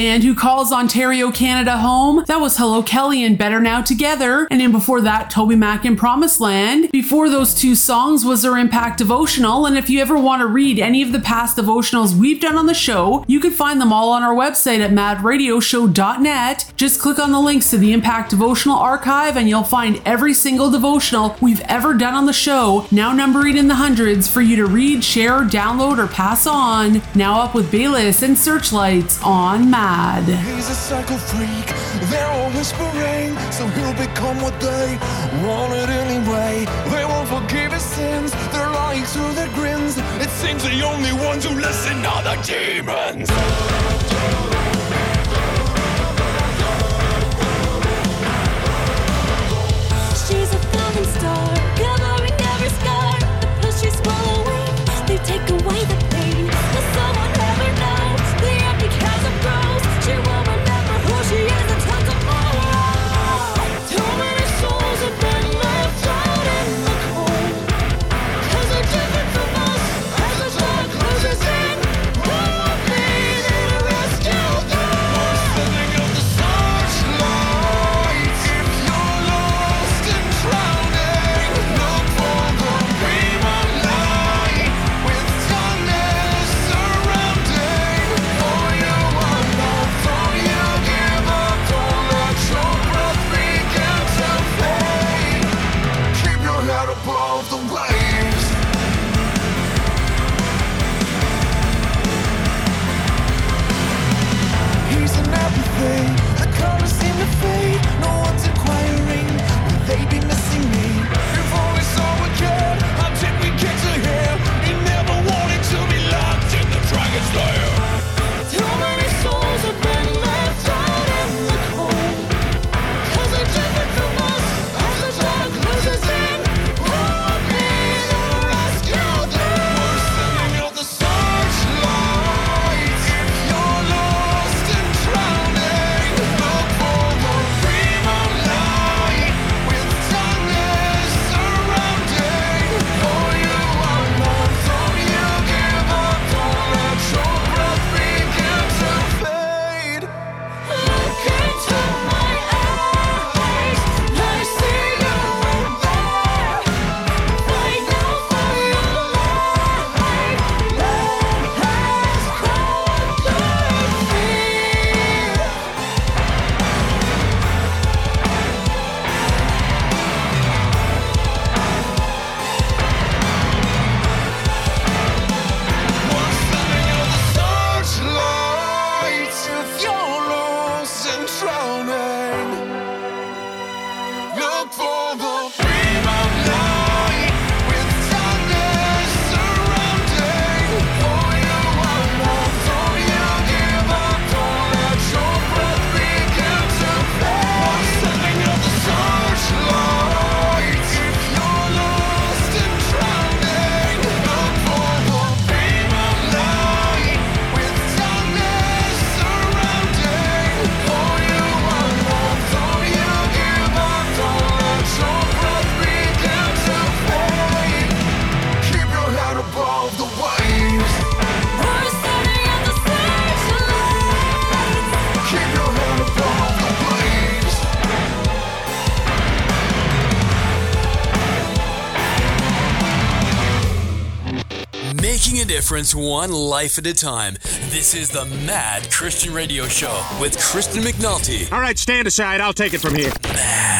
Band who calls Ontario, Canada home. That was Hello Kelly and Better Now Together. And then before that, TobyMac and Promised Land. Before those two songs was our Impact Devotional. And if you ever want to read any of the past devotionals we've done on the show, you can find them all on our website at madradioshow.net. Just click on the links to the Impact Devotional archive and you'll find every single devotional we've ever done on the show, now numbering in the hundreds, for you to read, share, download, or pass on. Now up with Bayless and Searchlights on Mad. He's a psycho freak, they're all whispering, so he'll become what they wanted anyway. They won't forgive his sins, they're lying through their grins. It seems the only ones who listen are the demons. She's a falling star, covering every scar. The pills she swallowing, they take away the pain. Will someone ever know the empty chasm grows? She will if you're lost and drowning. Look for the difference one life at a time. This is the Mad Christian Radio Show with Kristen McNulty. All right, stand aside. I'll take it from here. Mad.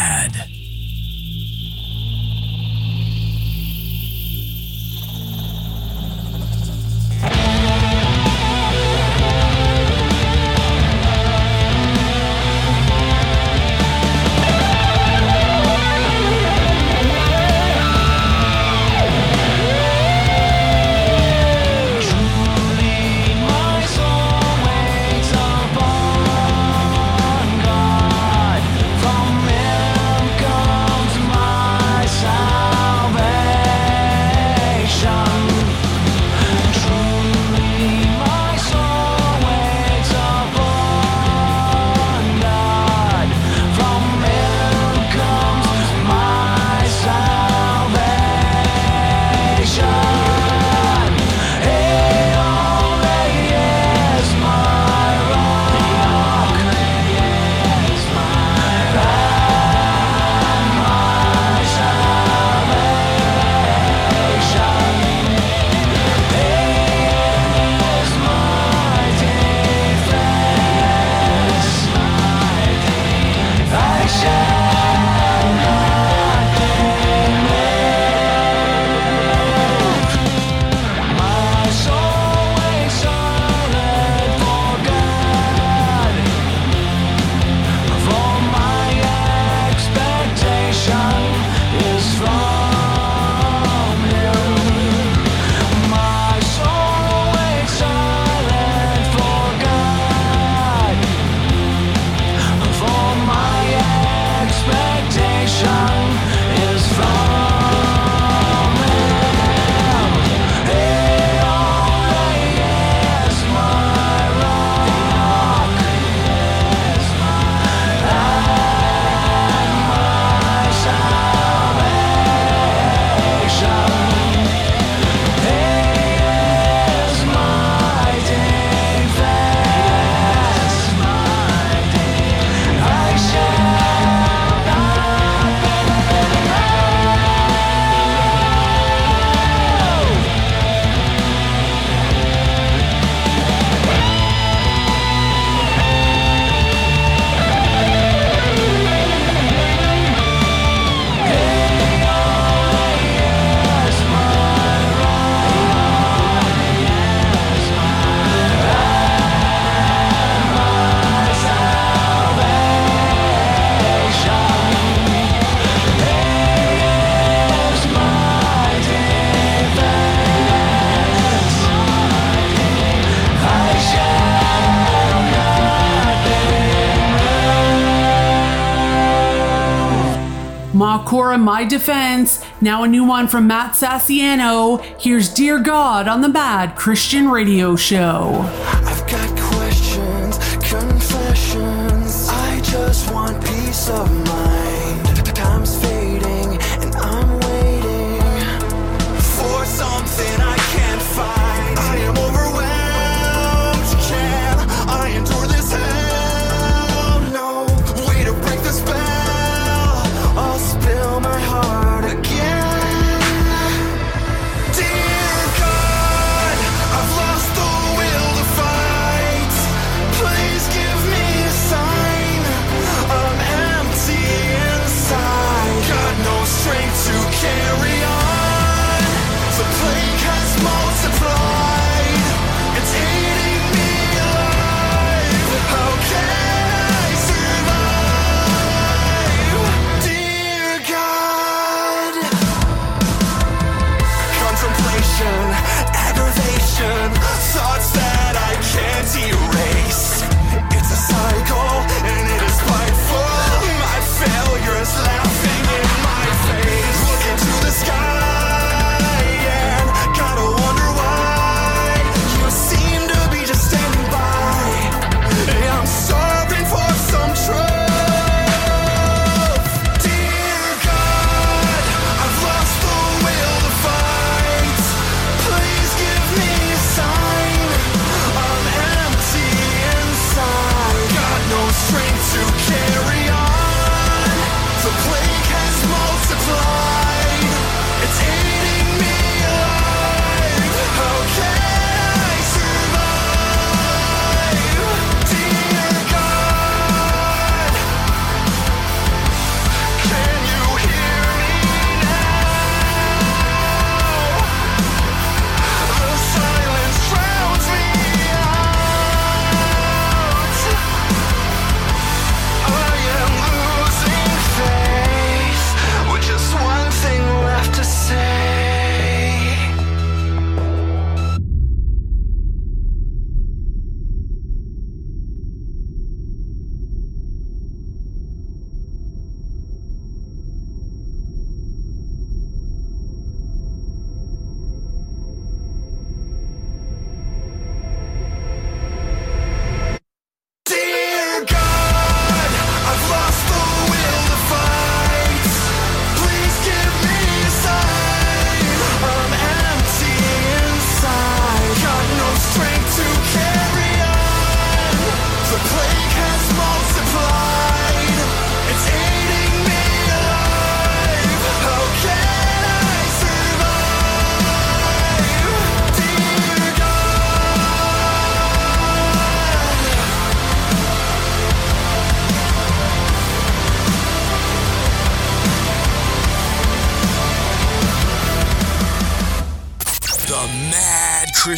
Cora, my defense. Now a new one from Matt Sassano. Here's Dear God on the Mad Christian Radio Show.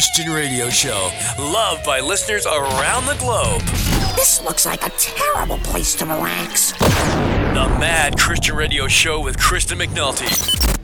Christian radio show, loved by listeners around the globe. This looks like a terrible place to relax. The Mad Christian Radio Show with Kristen McNulty.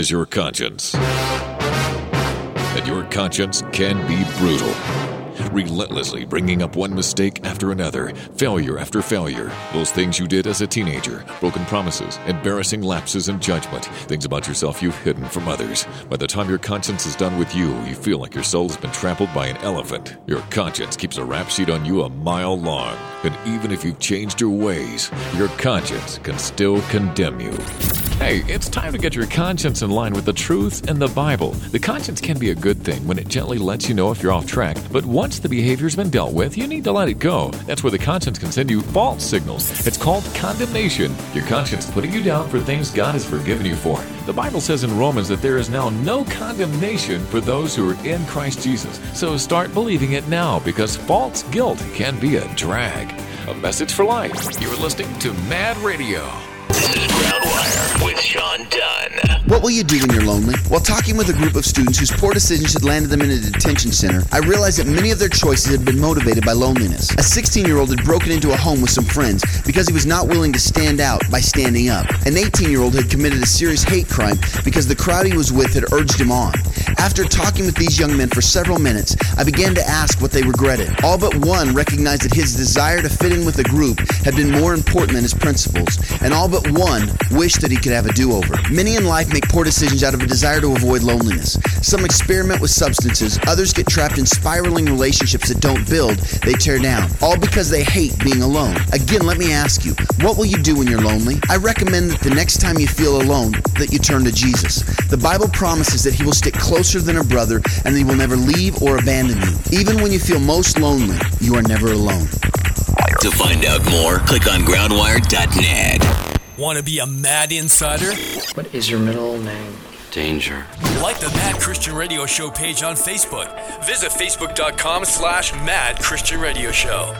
Is your conscience. And your conscience can be brutal. Relentlessly bringing up one mistake after another, failure after failure, those things you did as a teenager, broken promises, embarrassing lapses in judgment, things about yourself you've hidden from others. By the time your conscience is done with you, you feel like your soul has been trampled by an elephant. Your conscience keeps a rap sheet on you a mile long, and even if you've changed your ways, your conscience can still condemn you. Hey, it's time to get your conscience in line with the truth and the Bible. The conscience can be a good thing when it gently lets you know if you're off track, but once the behavior's been dealt with, you need to let it go. That's where the conscience can send you false signals. It's called condemnation. Your conscience putting you down for things God has forgiven you for. The Bible says in Romans that there is now no condemnation for those who are in Christ Jesus. So start believing it now because false guilt can be a drag. A message for life. You're listening to Mad Radio. What will you do when you're lonely? While talking with a group of students whose poor decisions had landed them in a detention center, I realized that many of their choices had been motivated by loneliness. A 16 year old had broken into a home with some friends because he was not willing to stand out by standing up. An 18 year old had committed a serious hate crime because the crowd he was with had urged him on. After talking with these young men for several minutes, I began to ask what they regretted. All but one recognized that his desire to fit in with a group had been more important than his principles, and all but one wish that he could have a do over. Many in life make poor decisions out of a desire to avoid loneliness. Some experiment with substances, others get trapped in spiraling relationships that don't build, they tear down, all because they hate being alone. Again, let me ask you, what will you do when you're lonely? I recommend that the next time you feel alone, that you turn to Jesus. The Bible promises that he will stick closer than a brother and that he will never leave or abandon you. Even when you feel most lonely, you are never alone. To find out more, click on groundwire.net. Want to be a mad insider? What is your middle name? Danger. Like the Mad Christian Radio Show page on Facebook. Visit facebook.com slash Mad Christian Radio Show.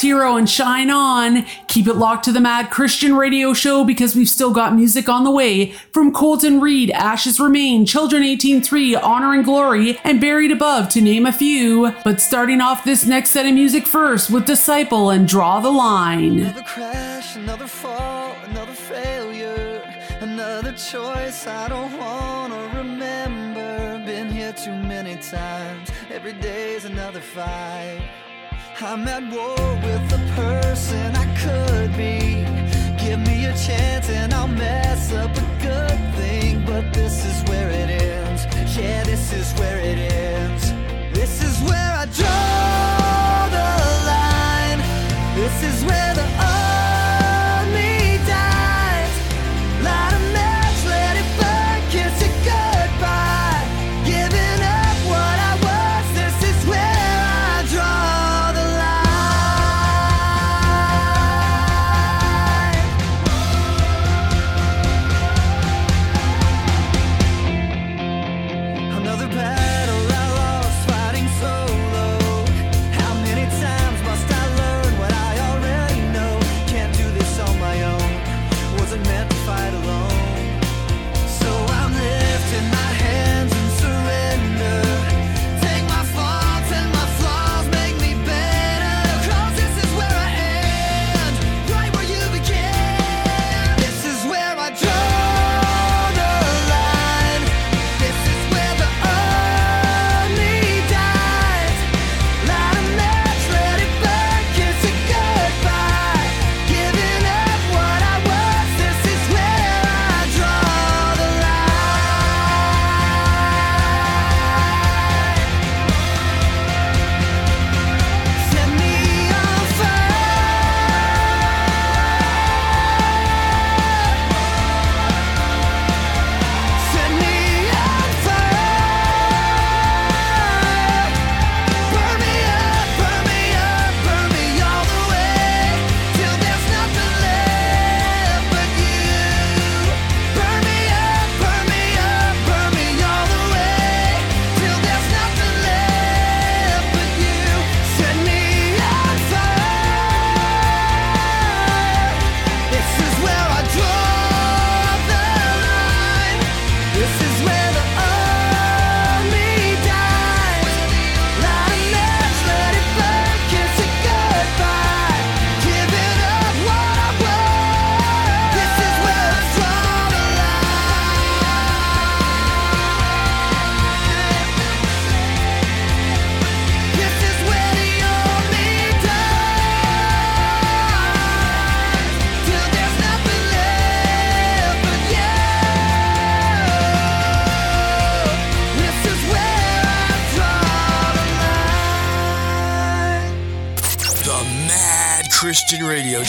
Hero and Shine On. Keep it locked to the Mad Christian Radio Show because we've still got music on the way from Colton Reed, Ashes Remain, Children 18:3, Honor and Glory, and Buried Above, to name a few. But starting off this next set of music first with Disciple and Draw the Line. I'm at war with the person I could be. Give me a chance and I'll make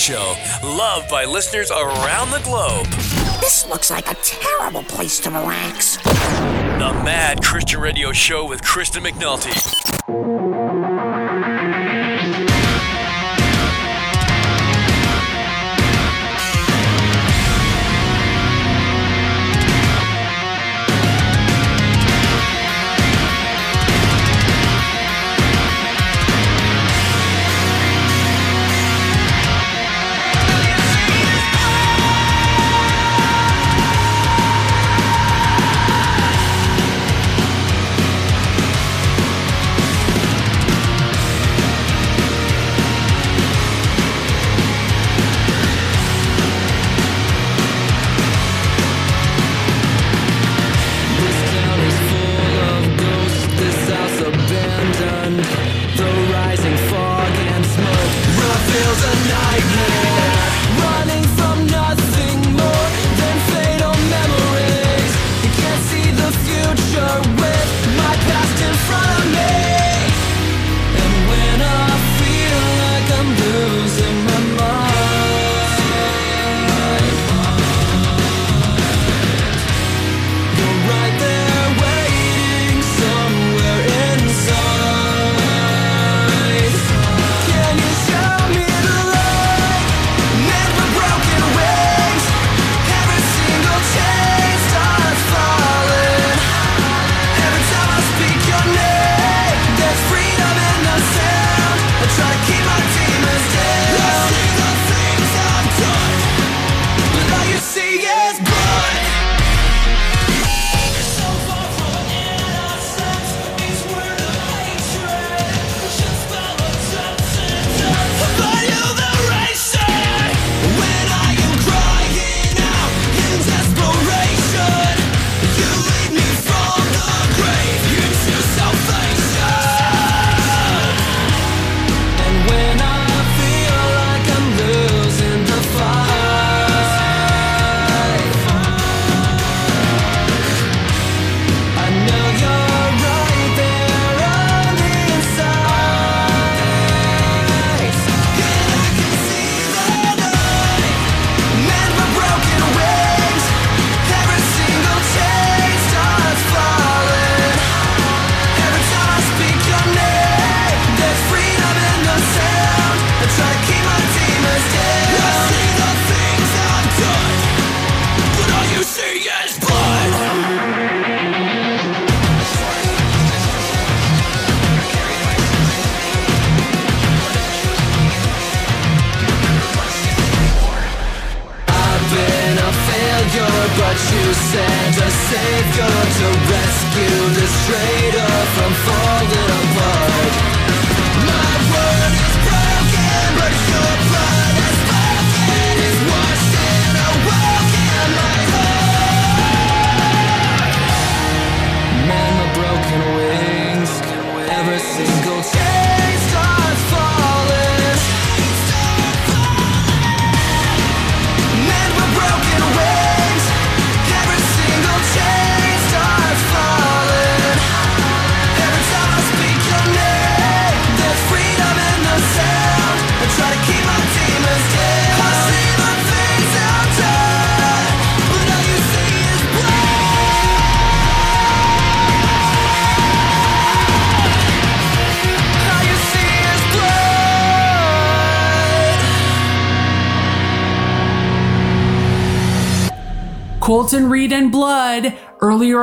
show, loved by listeners around the globe. This looks like a terrible place to relax. The Mad Christian Radio Show with Kristen McNulty.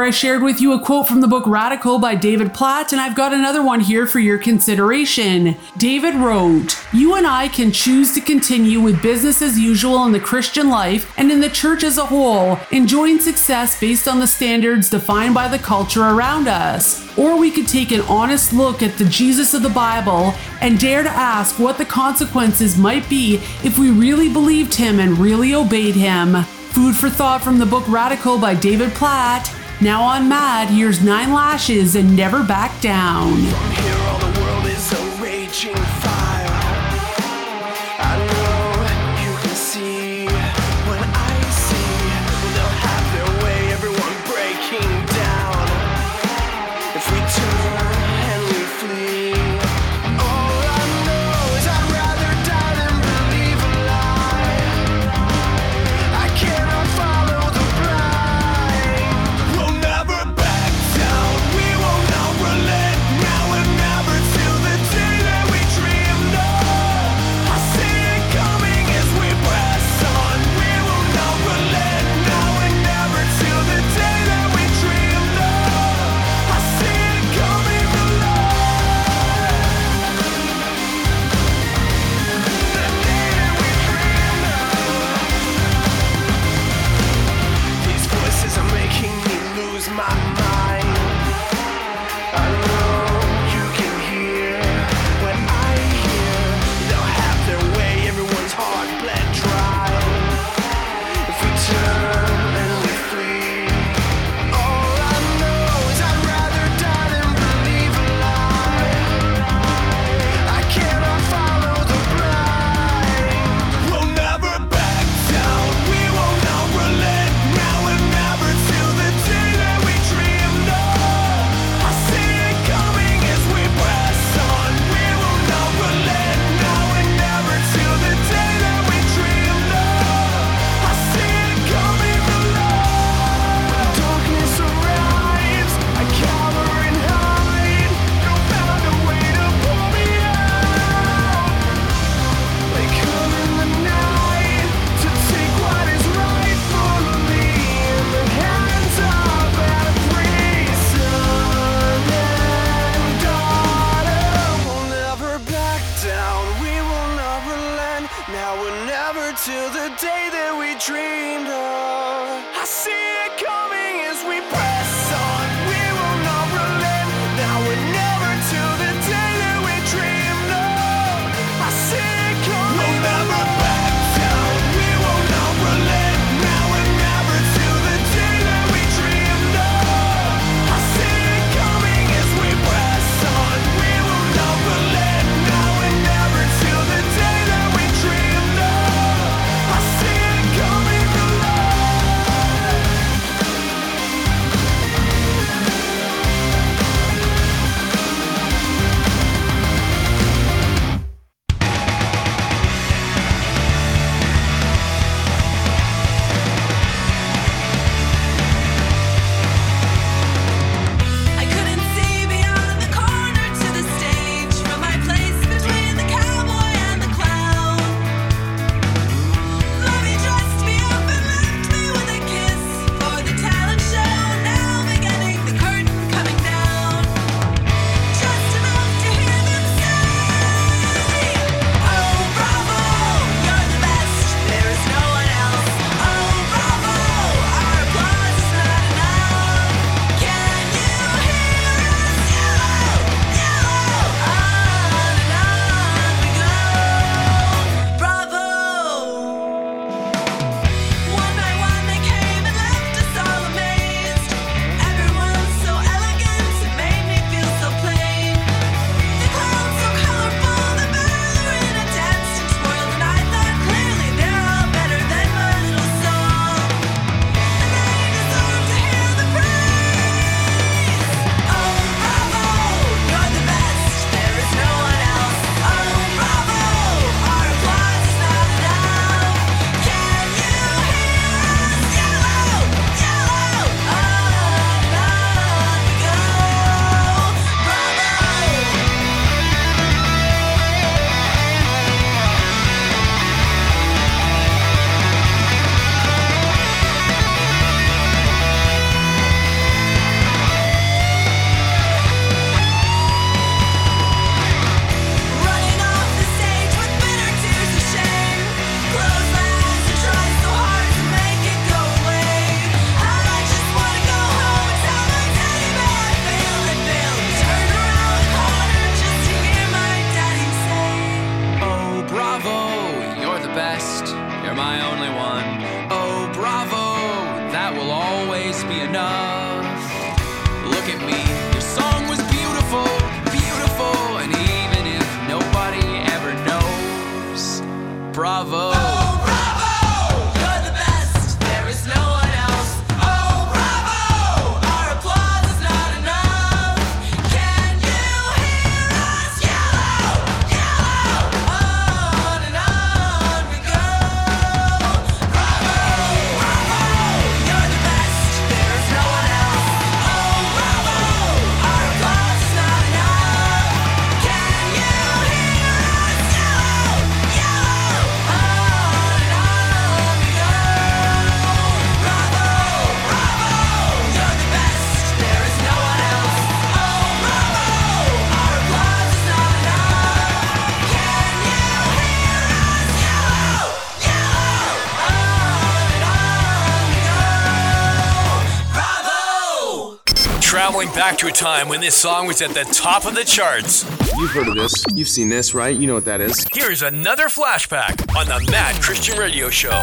I shared with you a quote from the book Radical by David Platt, and I've got another one here for your consideration. David wrote, You and I can choose to continue with business as usual in the Christian life and in the church as a whole, enjoying success based on the standards defined by the culture around us. Or we could take an honest look at the Jesus of the Bible and dare to ask what the consequences might be if we really believed him and really obeyed him. Food for thought from the book Radical by David Platt. Now on Mad, here's Nine Lashes and Never Back Down. back to a time when this song was at the top of the charts. You've heard of this. You've seen this, right? You know what that is. Here's another flashback on the Mad Christian Radio Show.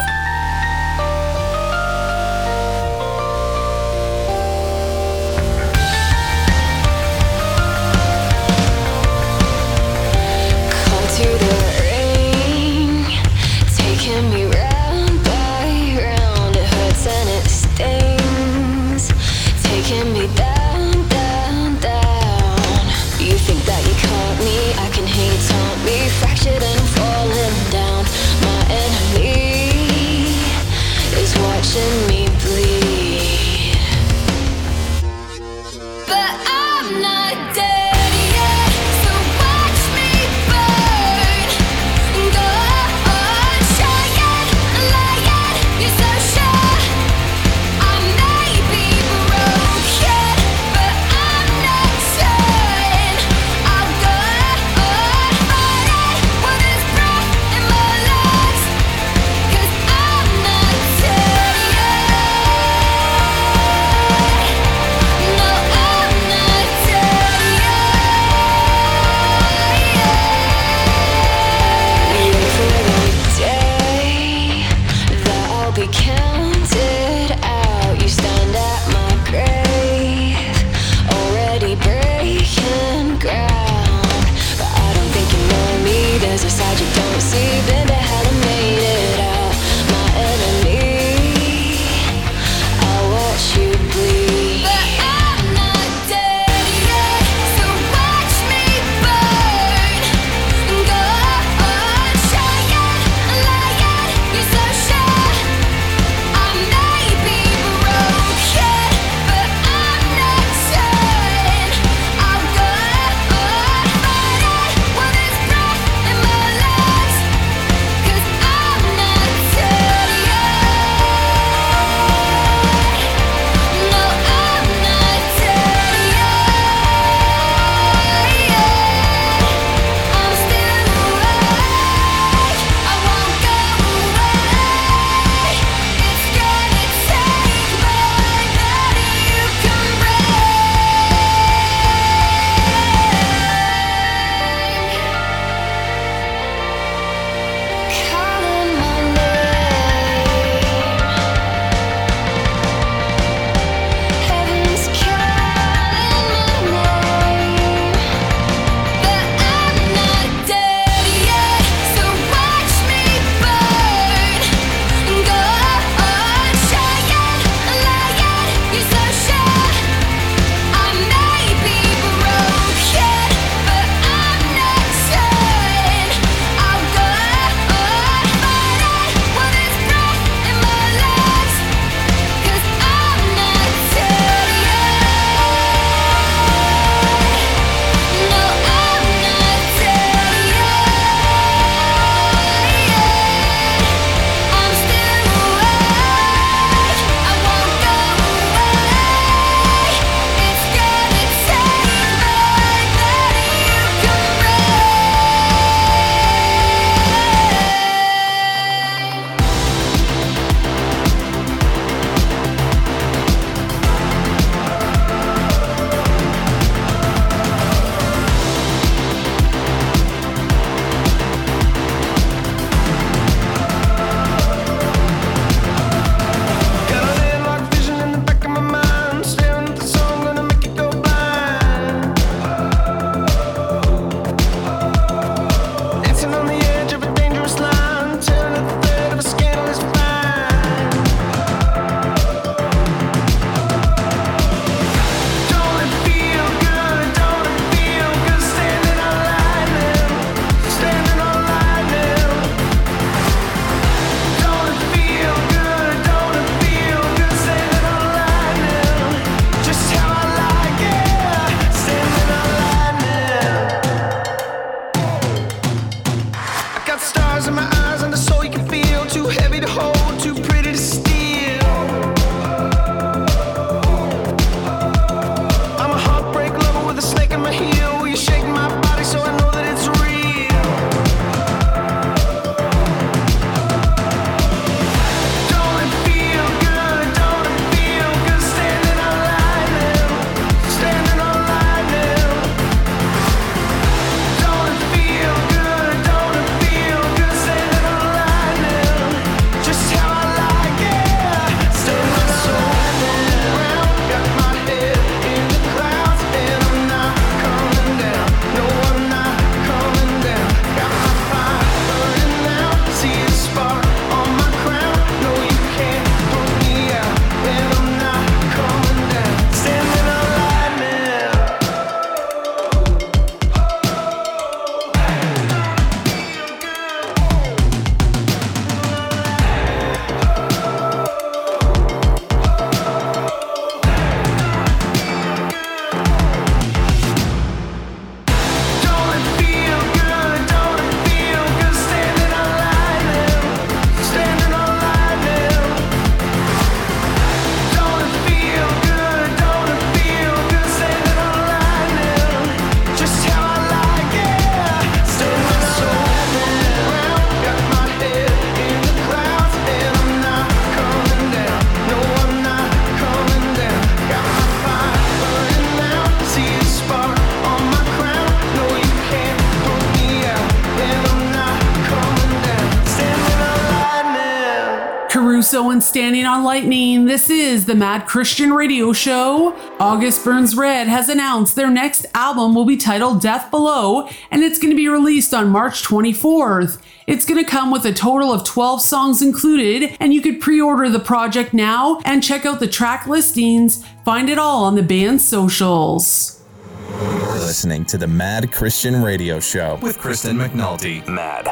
So, Standing on Lightning, this is the Mad Christian Radio Show. August Burns Red has announced their next album will be titled Death Below, and it's going to be released on March 24th. It's going to come with a total of 12 songs included, and you could pre order the project now and check out the track listings. Find it all on the band's socials. You're listening to the Mad Christian Radio Show with Kristen McNulty. Mad.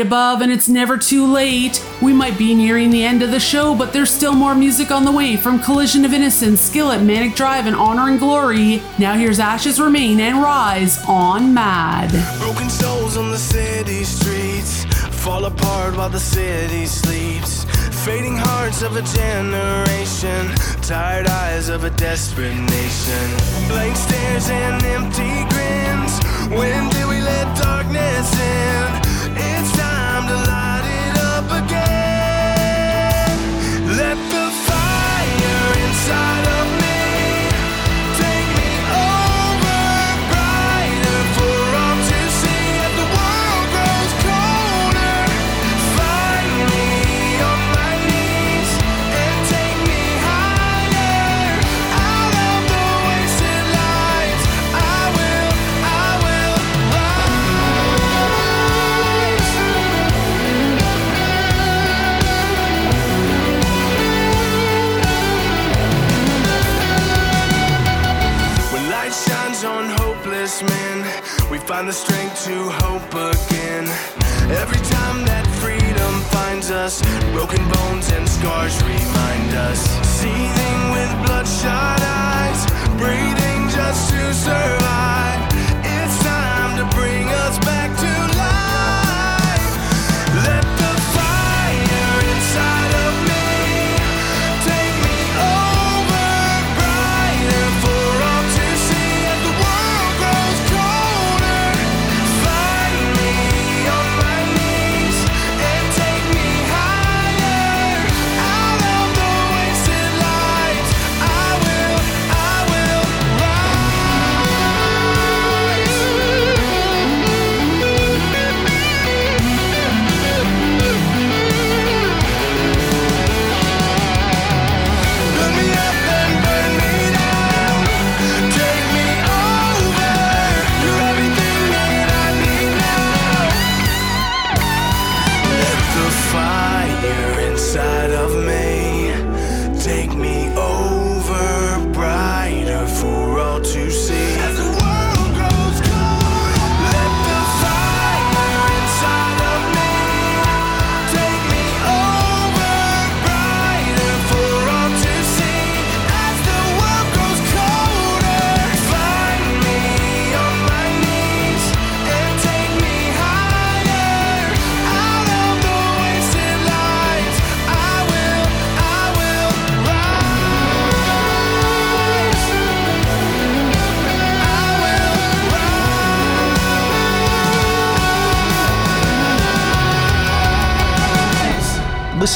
Above, and it's never too late. We might be nearing the end of the show, but there's still more music on the way from Collision of Innocence, Skillet, Manic Drive, and Honor and Glory. Now here's Ashes Remain and Rise on Mad. Broken souls on the city streets fall apart while the city sleeps. Fading hearts of a generation, tired eyes of a desperate nation. Blank stares and empty grins. When did we let darkness in? Time us.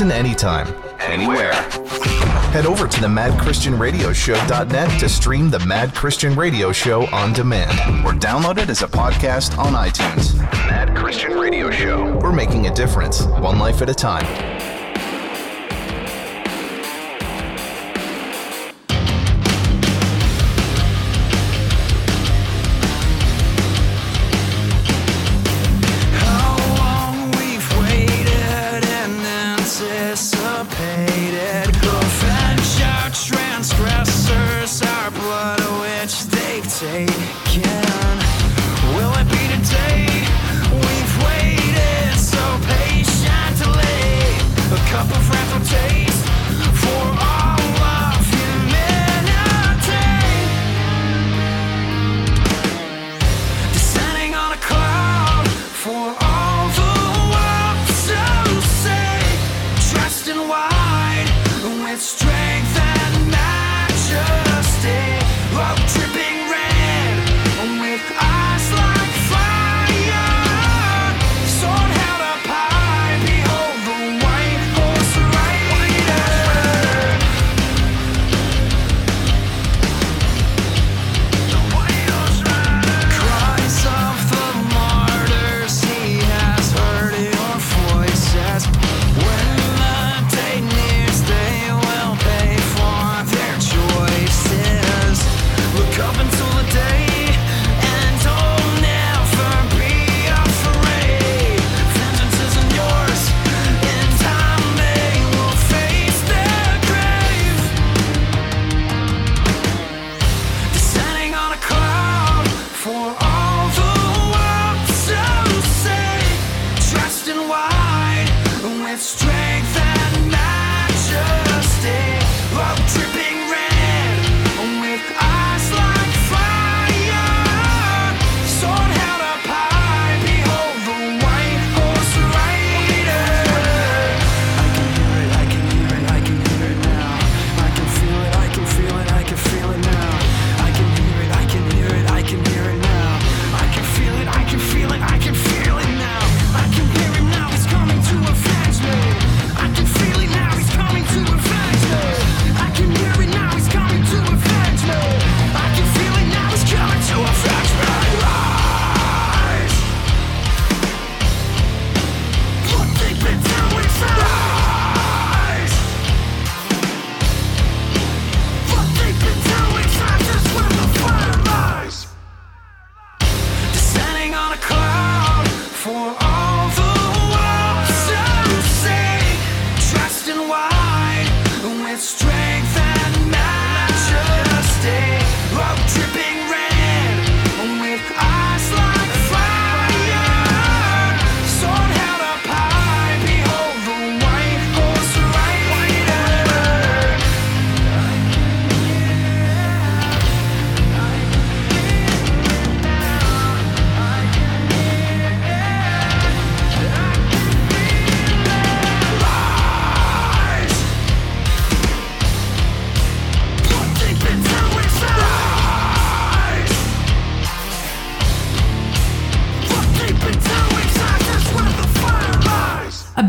Listen anytime, anywhere. Head over to the madchristianradioshow.net to stream the Mad Christian Radio Show on demand or download it as a podcast on iTunes. The Mad Christian Radio Show. We're making a difference, one life at a time.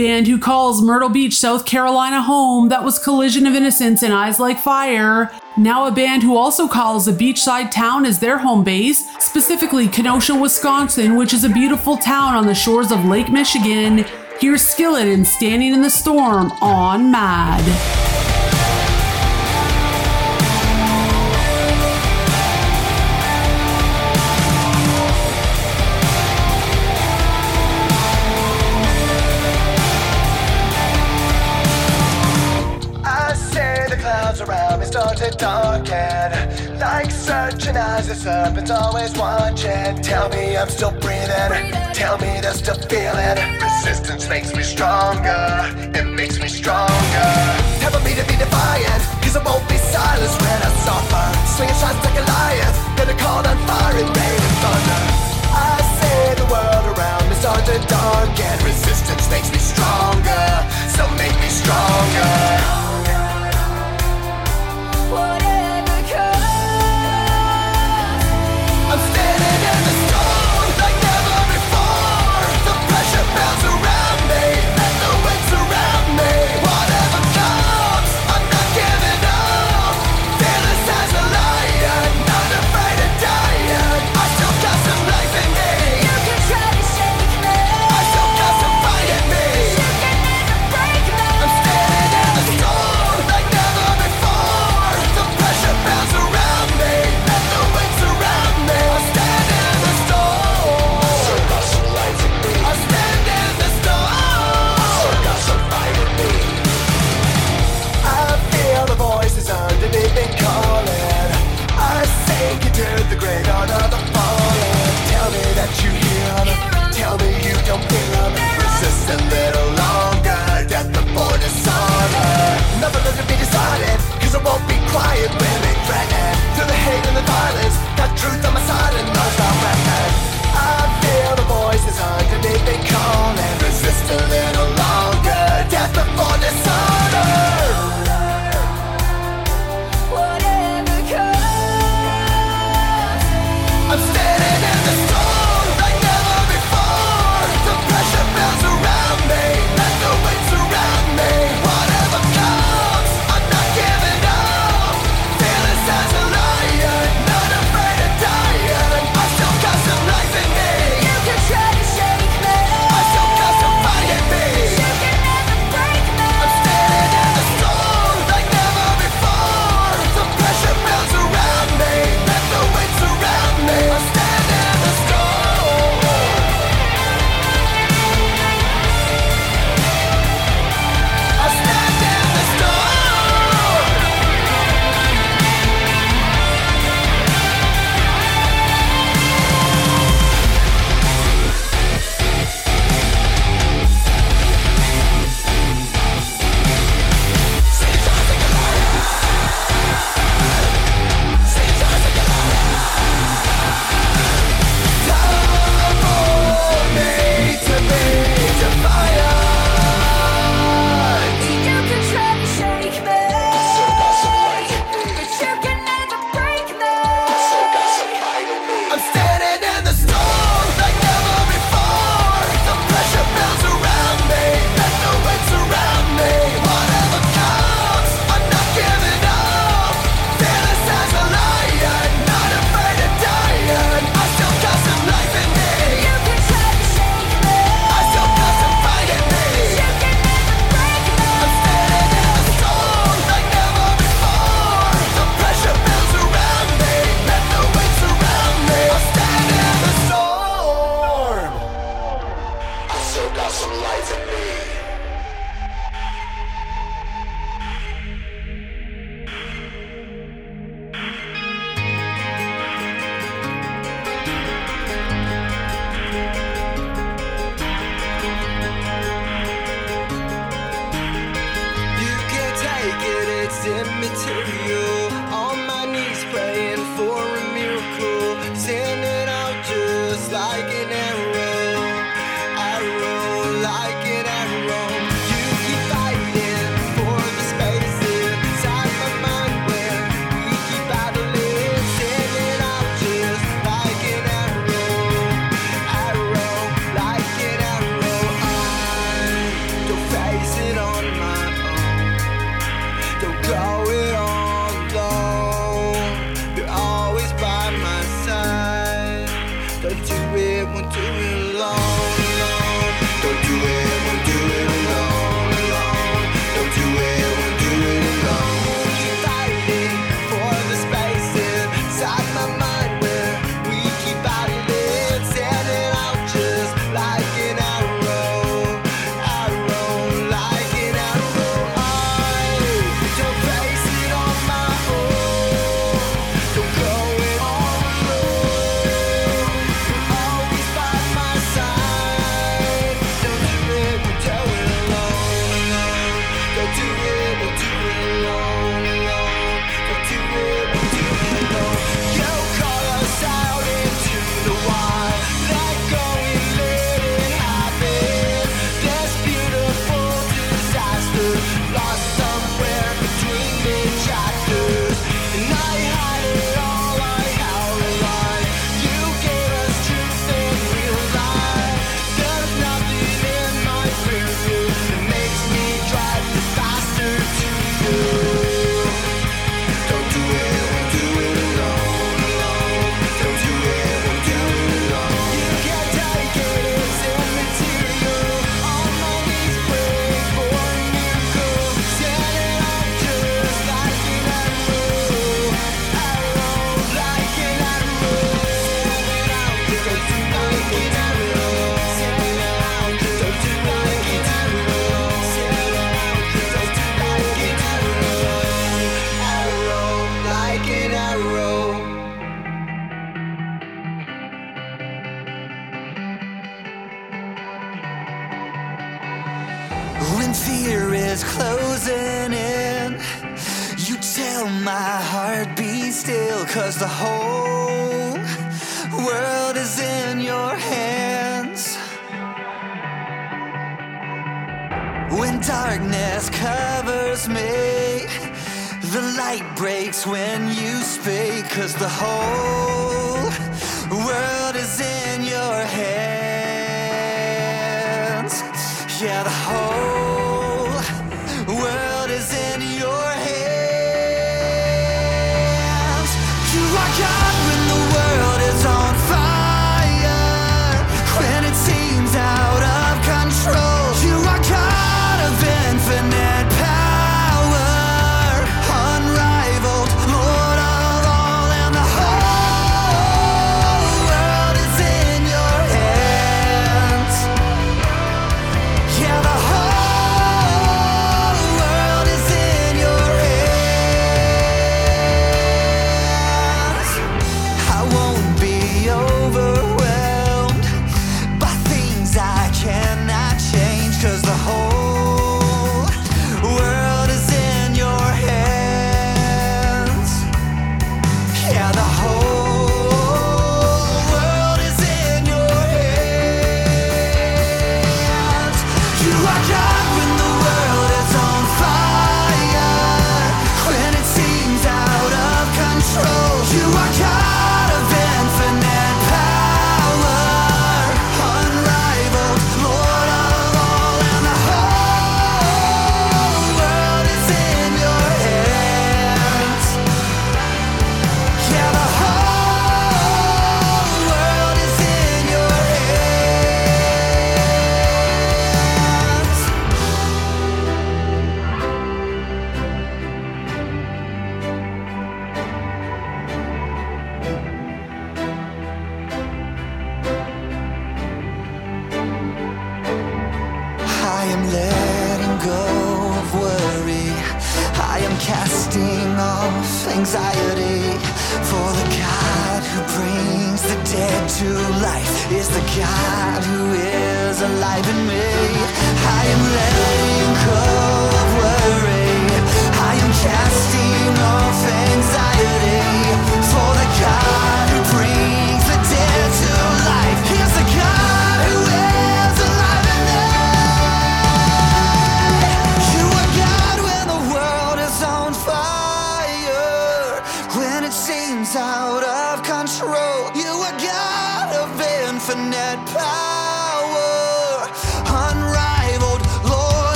Band who calls Myrtle Beach, South Carolina home that was Collision of Innocence and Eyes Like Fire. Now a band who also calls a beachside town as their home base, specifically Kenosha, Wisconsin, which is a beautiful town on the shores of Lake Michigan. Here's Skillet and Standing in the Storm on Mad. Serpent's always watching Tell me I'm still breathing, tell me there's still feeling. Resistance makes me stronger, it makes me stronger. Tell me to be defiant, cause I won't be silenced when I suffer. Swinging shots like a lion, gonna call on fire and rain and thunder. I say the world around me start to darken. Resistance makes me stronger, so make me stronger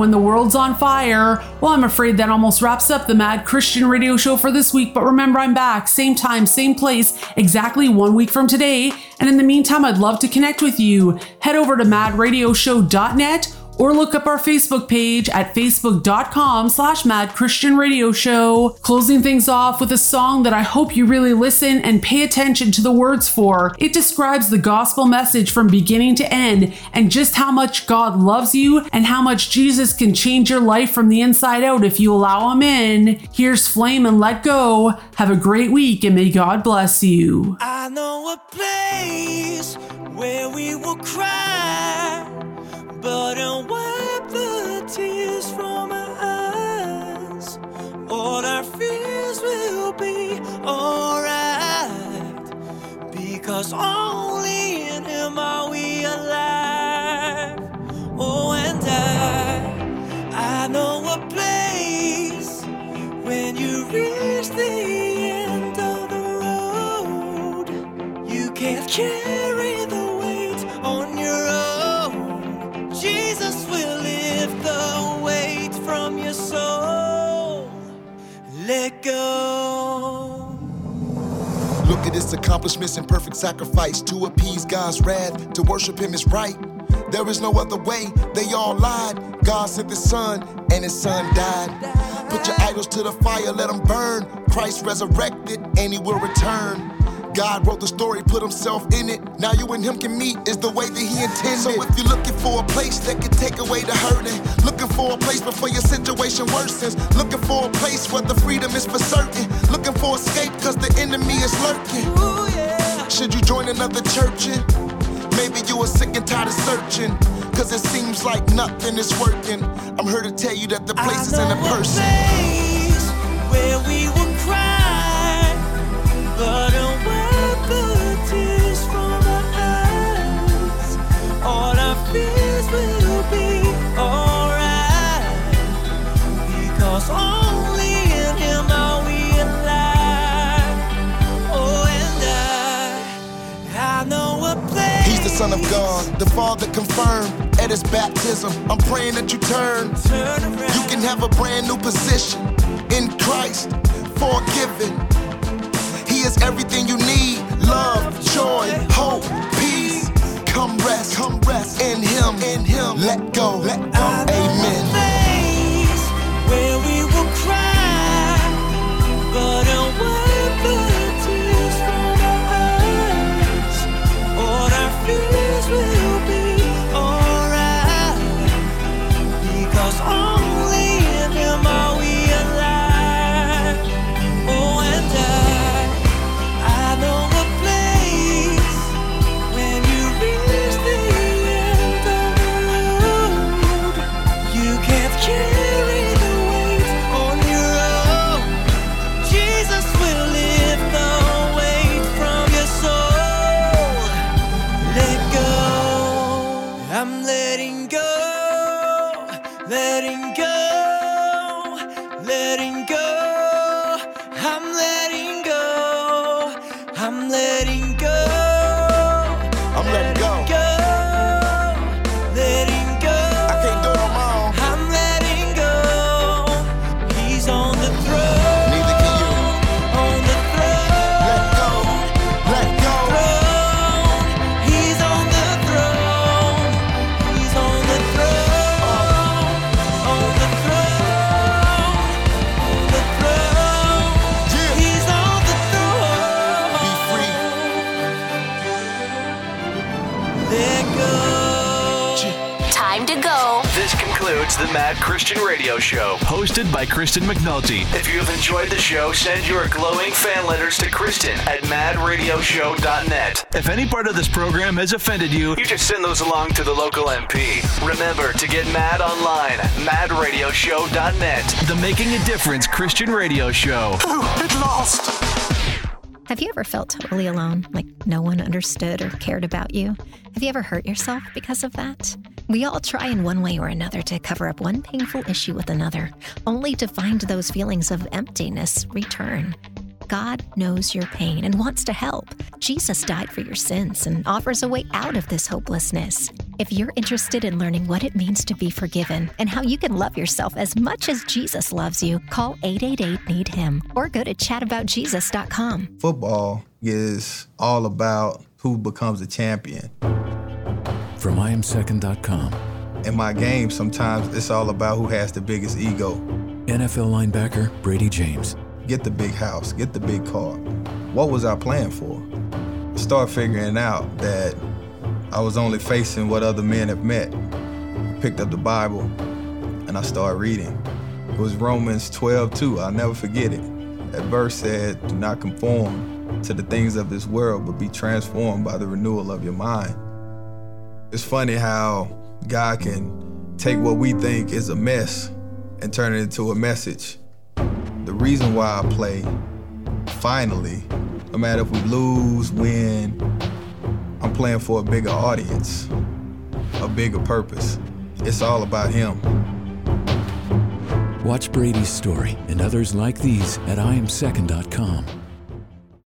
when the world's on fire. Well, I'm afraid that almost wraps up the Mad Christian Radio Show for this week, but remember, I'm back, same time, same place, exactly one week from today. And in the meantime, I'd love to connect with you. Head over to madradioshow.net or look up our Facebook page at facebook.com slash mad Christian radio show. Closing things off with a song that I hope you really listen and pay attention to the words for. It describes the gospel message from beginning to end and just how much God loves you and how much Jesus can change your life from the inside out if you allow him in. Here's Flame and Let Go. Have a great week and may God bless you. I know a place where we will cry, but I'll wipe the tears from my eyes. All our fears will be alright, because only in Him are we alive. Accomplishments and perfect sacrifice to appease God's wrath. To worship him is right. There is no other way. They all lied. God sent his son, and his son died. Put your idols to the fire, let them burn. Christ resurrected, and he will return. God wrote the story, put himself in it. Now you and him can meet is the way that he intended. So if you're looking for a place that can take away the hurting, looking for a place before your situation worsens, looking for a place where the freedom is for certain, looking for escape cause the enemy is lurking. Should you join another church? in? Maybe you are sick and tired of searching. Cause it seems like nothing is working. I'm here to tell you that the place is in a person. place where we Son of God, the Father confirmed at his baptism. I'm praying that you turn. You can have a brand new position in Christ, forgiven. He is everything you need love, joy, hope, peace. Come rest, come rest in Him, in Him. Let go, let go. Amen. Where we Christian Radio Show, hosted by Kristen McNulty. If you have enjoyed the show, send your glowing fan letters to Kristen at madradioshow.net. If any part of this program has offended you, you just send those along to the local MP. Remember to get mad online, madradioshow.net. The Making a Difference Christian Radio Show. Oh, It lost. Have you ever felt totally alone, like no one understood or cared about you? Have you ever hurt yourself because of that? We all try in one way or another to cover up one painful issue with another, only to find those feelings of emptiness return. God knows your pain and wants to help. Jesus died for your sins and offers a way out of this hopelessness. If you're interested in learning what it means to be forgiven and how you can love yourself as much as Jesus loves you, call 888 Need Him or go to chataboutjesus.com. Football is all about who becomes a champion. From IamSecond.com. In my game, sometimes it's all about who has the biggest ego. NFL linebacker Bradie James. Get the big house, get the big car. What was I playing for? Start figuring out that I was only facing what other men have met. Picked up the Bible and I started reading. It was Romans 12 2. I'll never forget it. That verse said, Do not conform to the things of this world, but be transformed by the renewal of your mind. It's funny how God can take what we think is a mess and turn it into a message. The reason why I play, finally, no matter if we lose, win, I'm playing for a bigger audience, a bigger purpose. It's all about Him. Watch Bradie's story and others like these at IamSecond.com.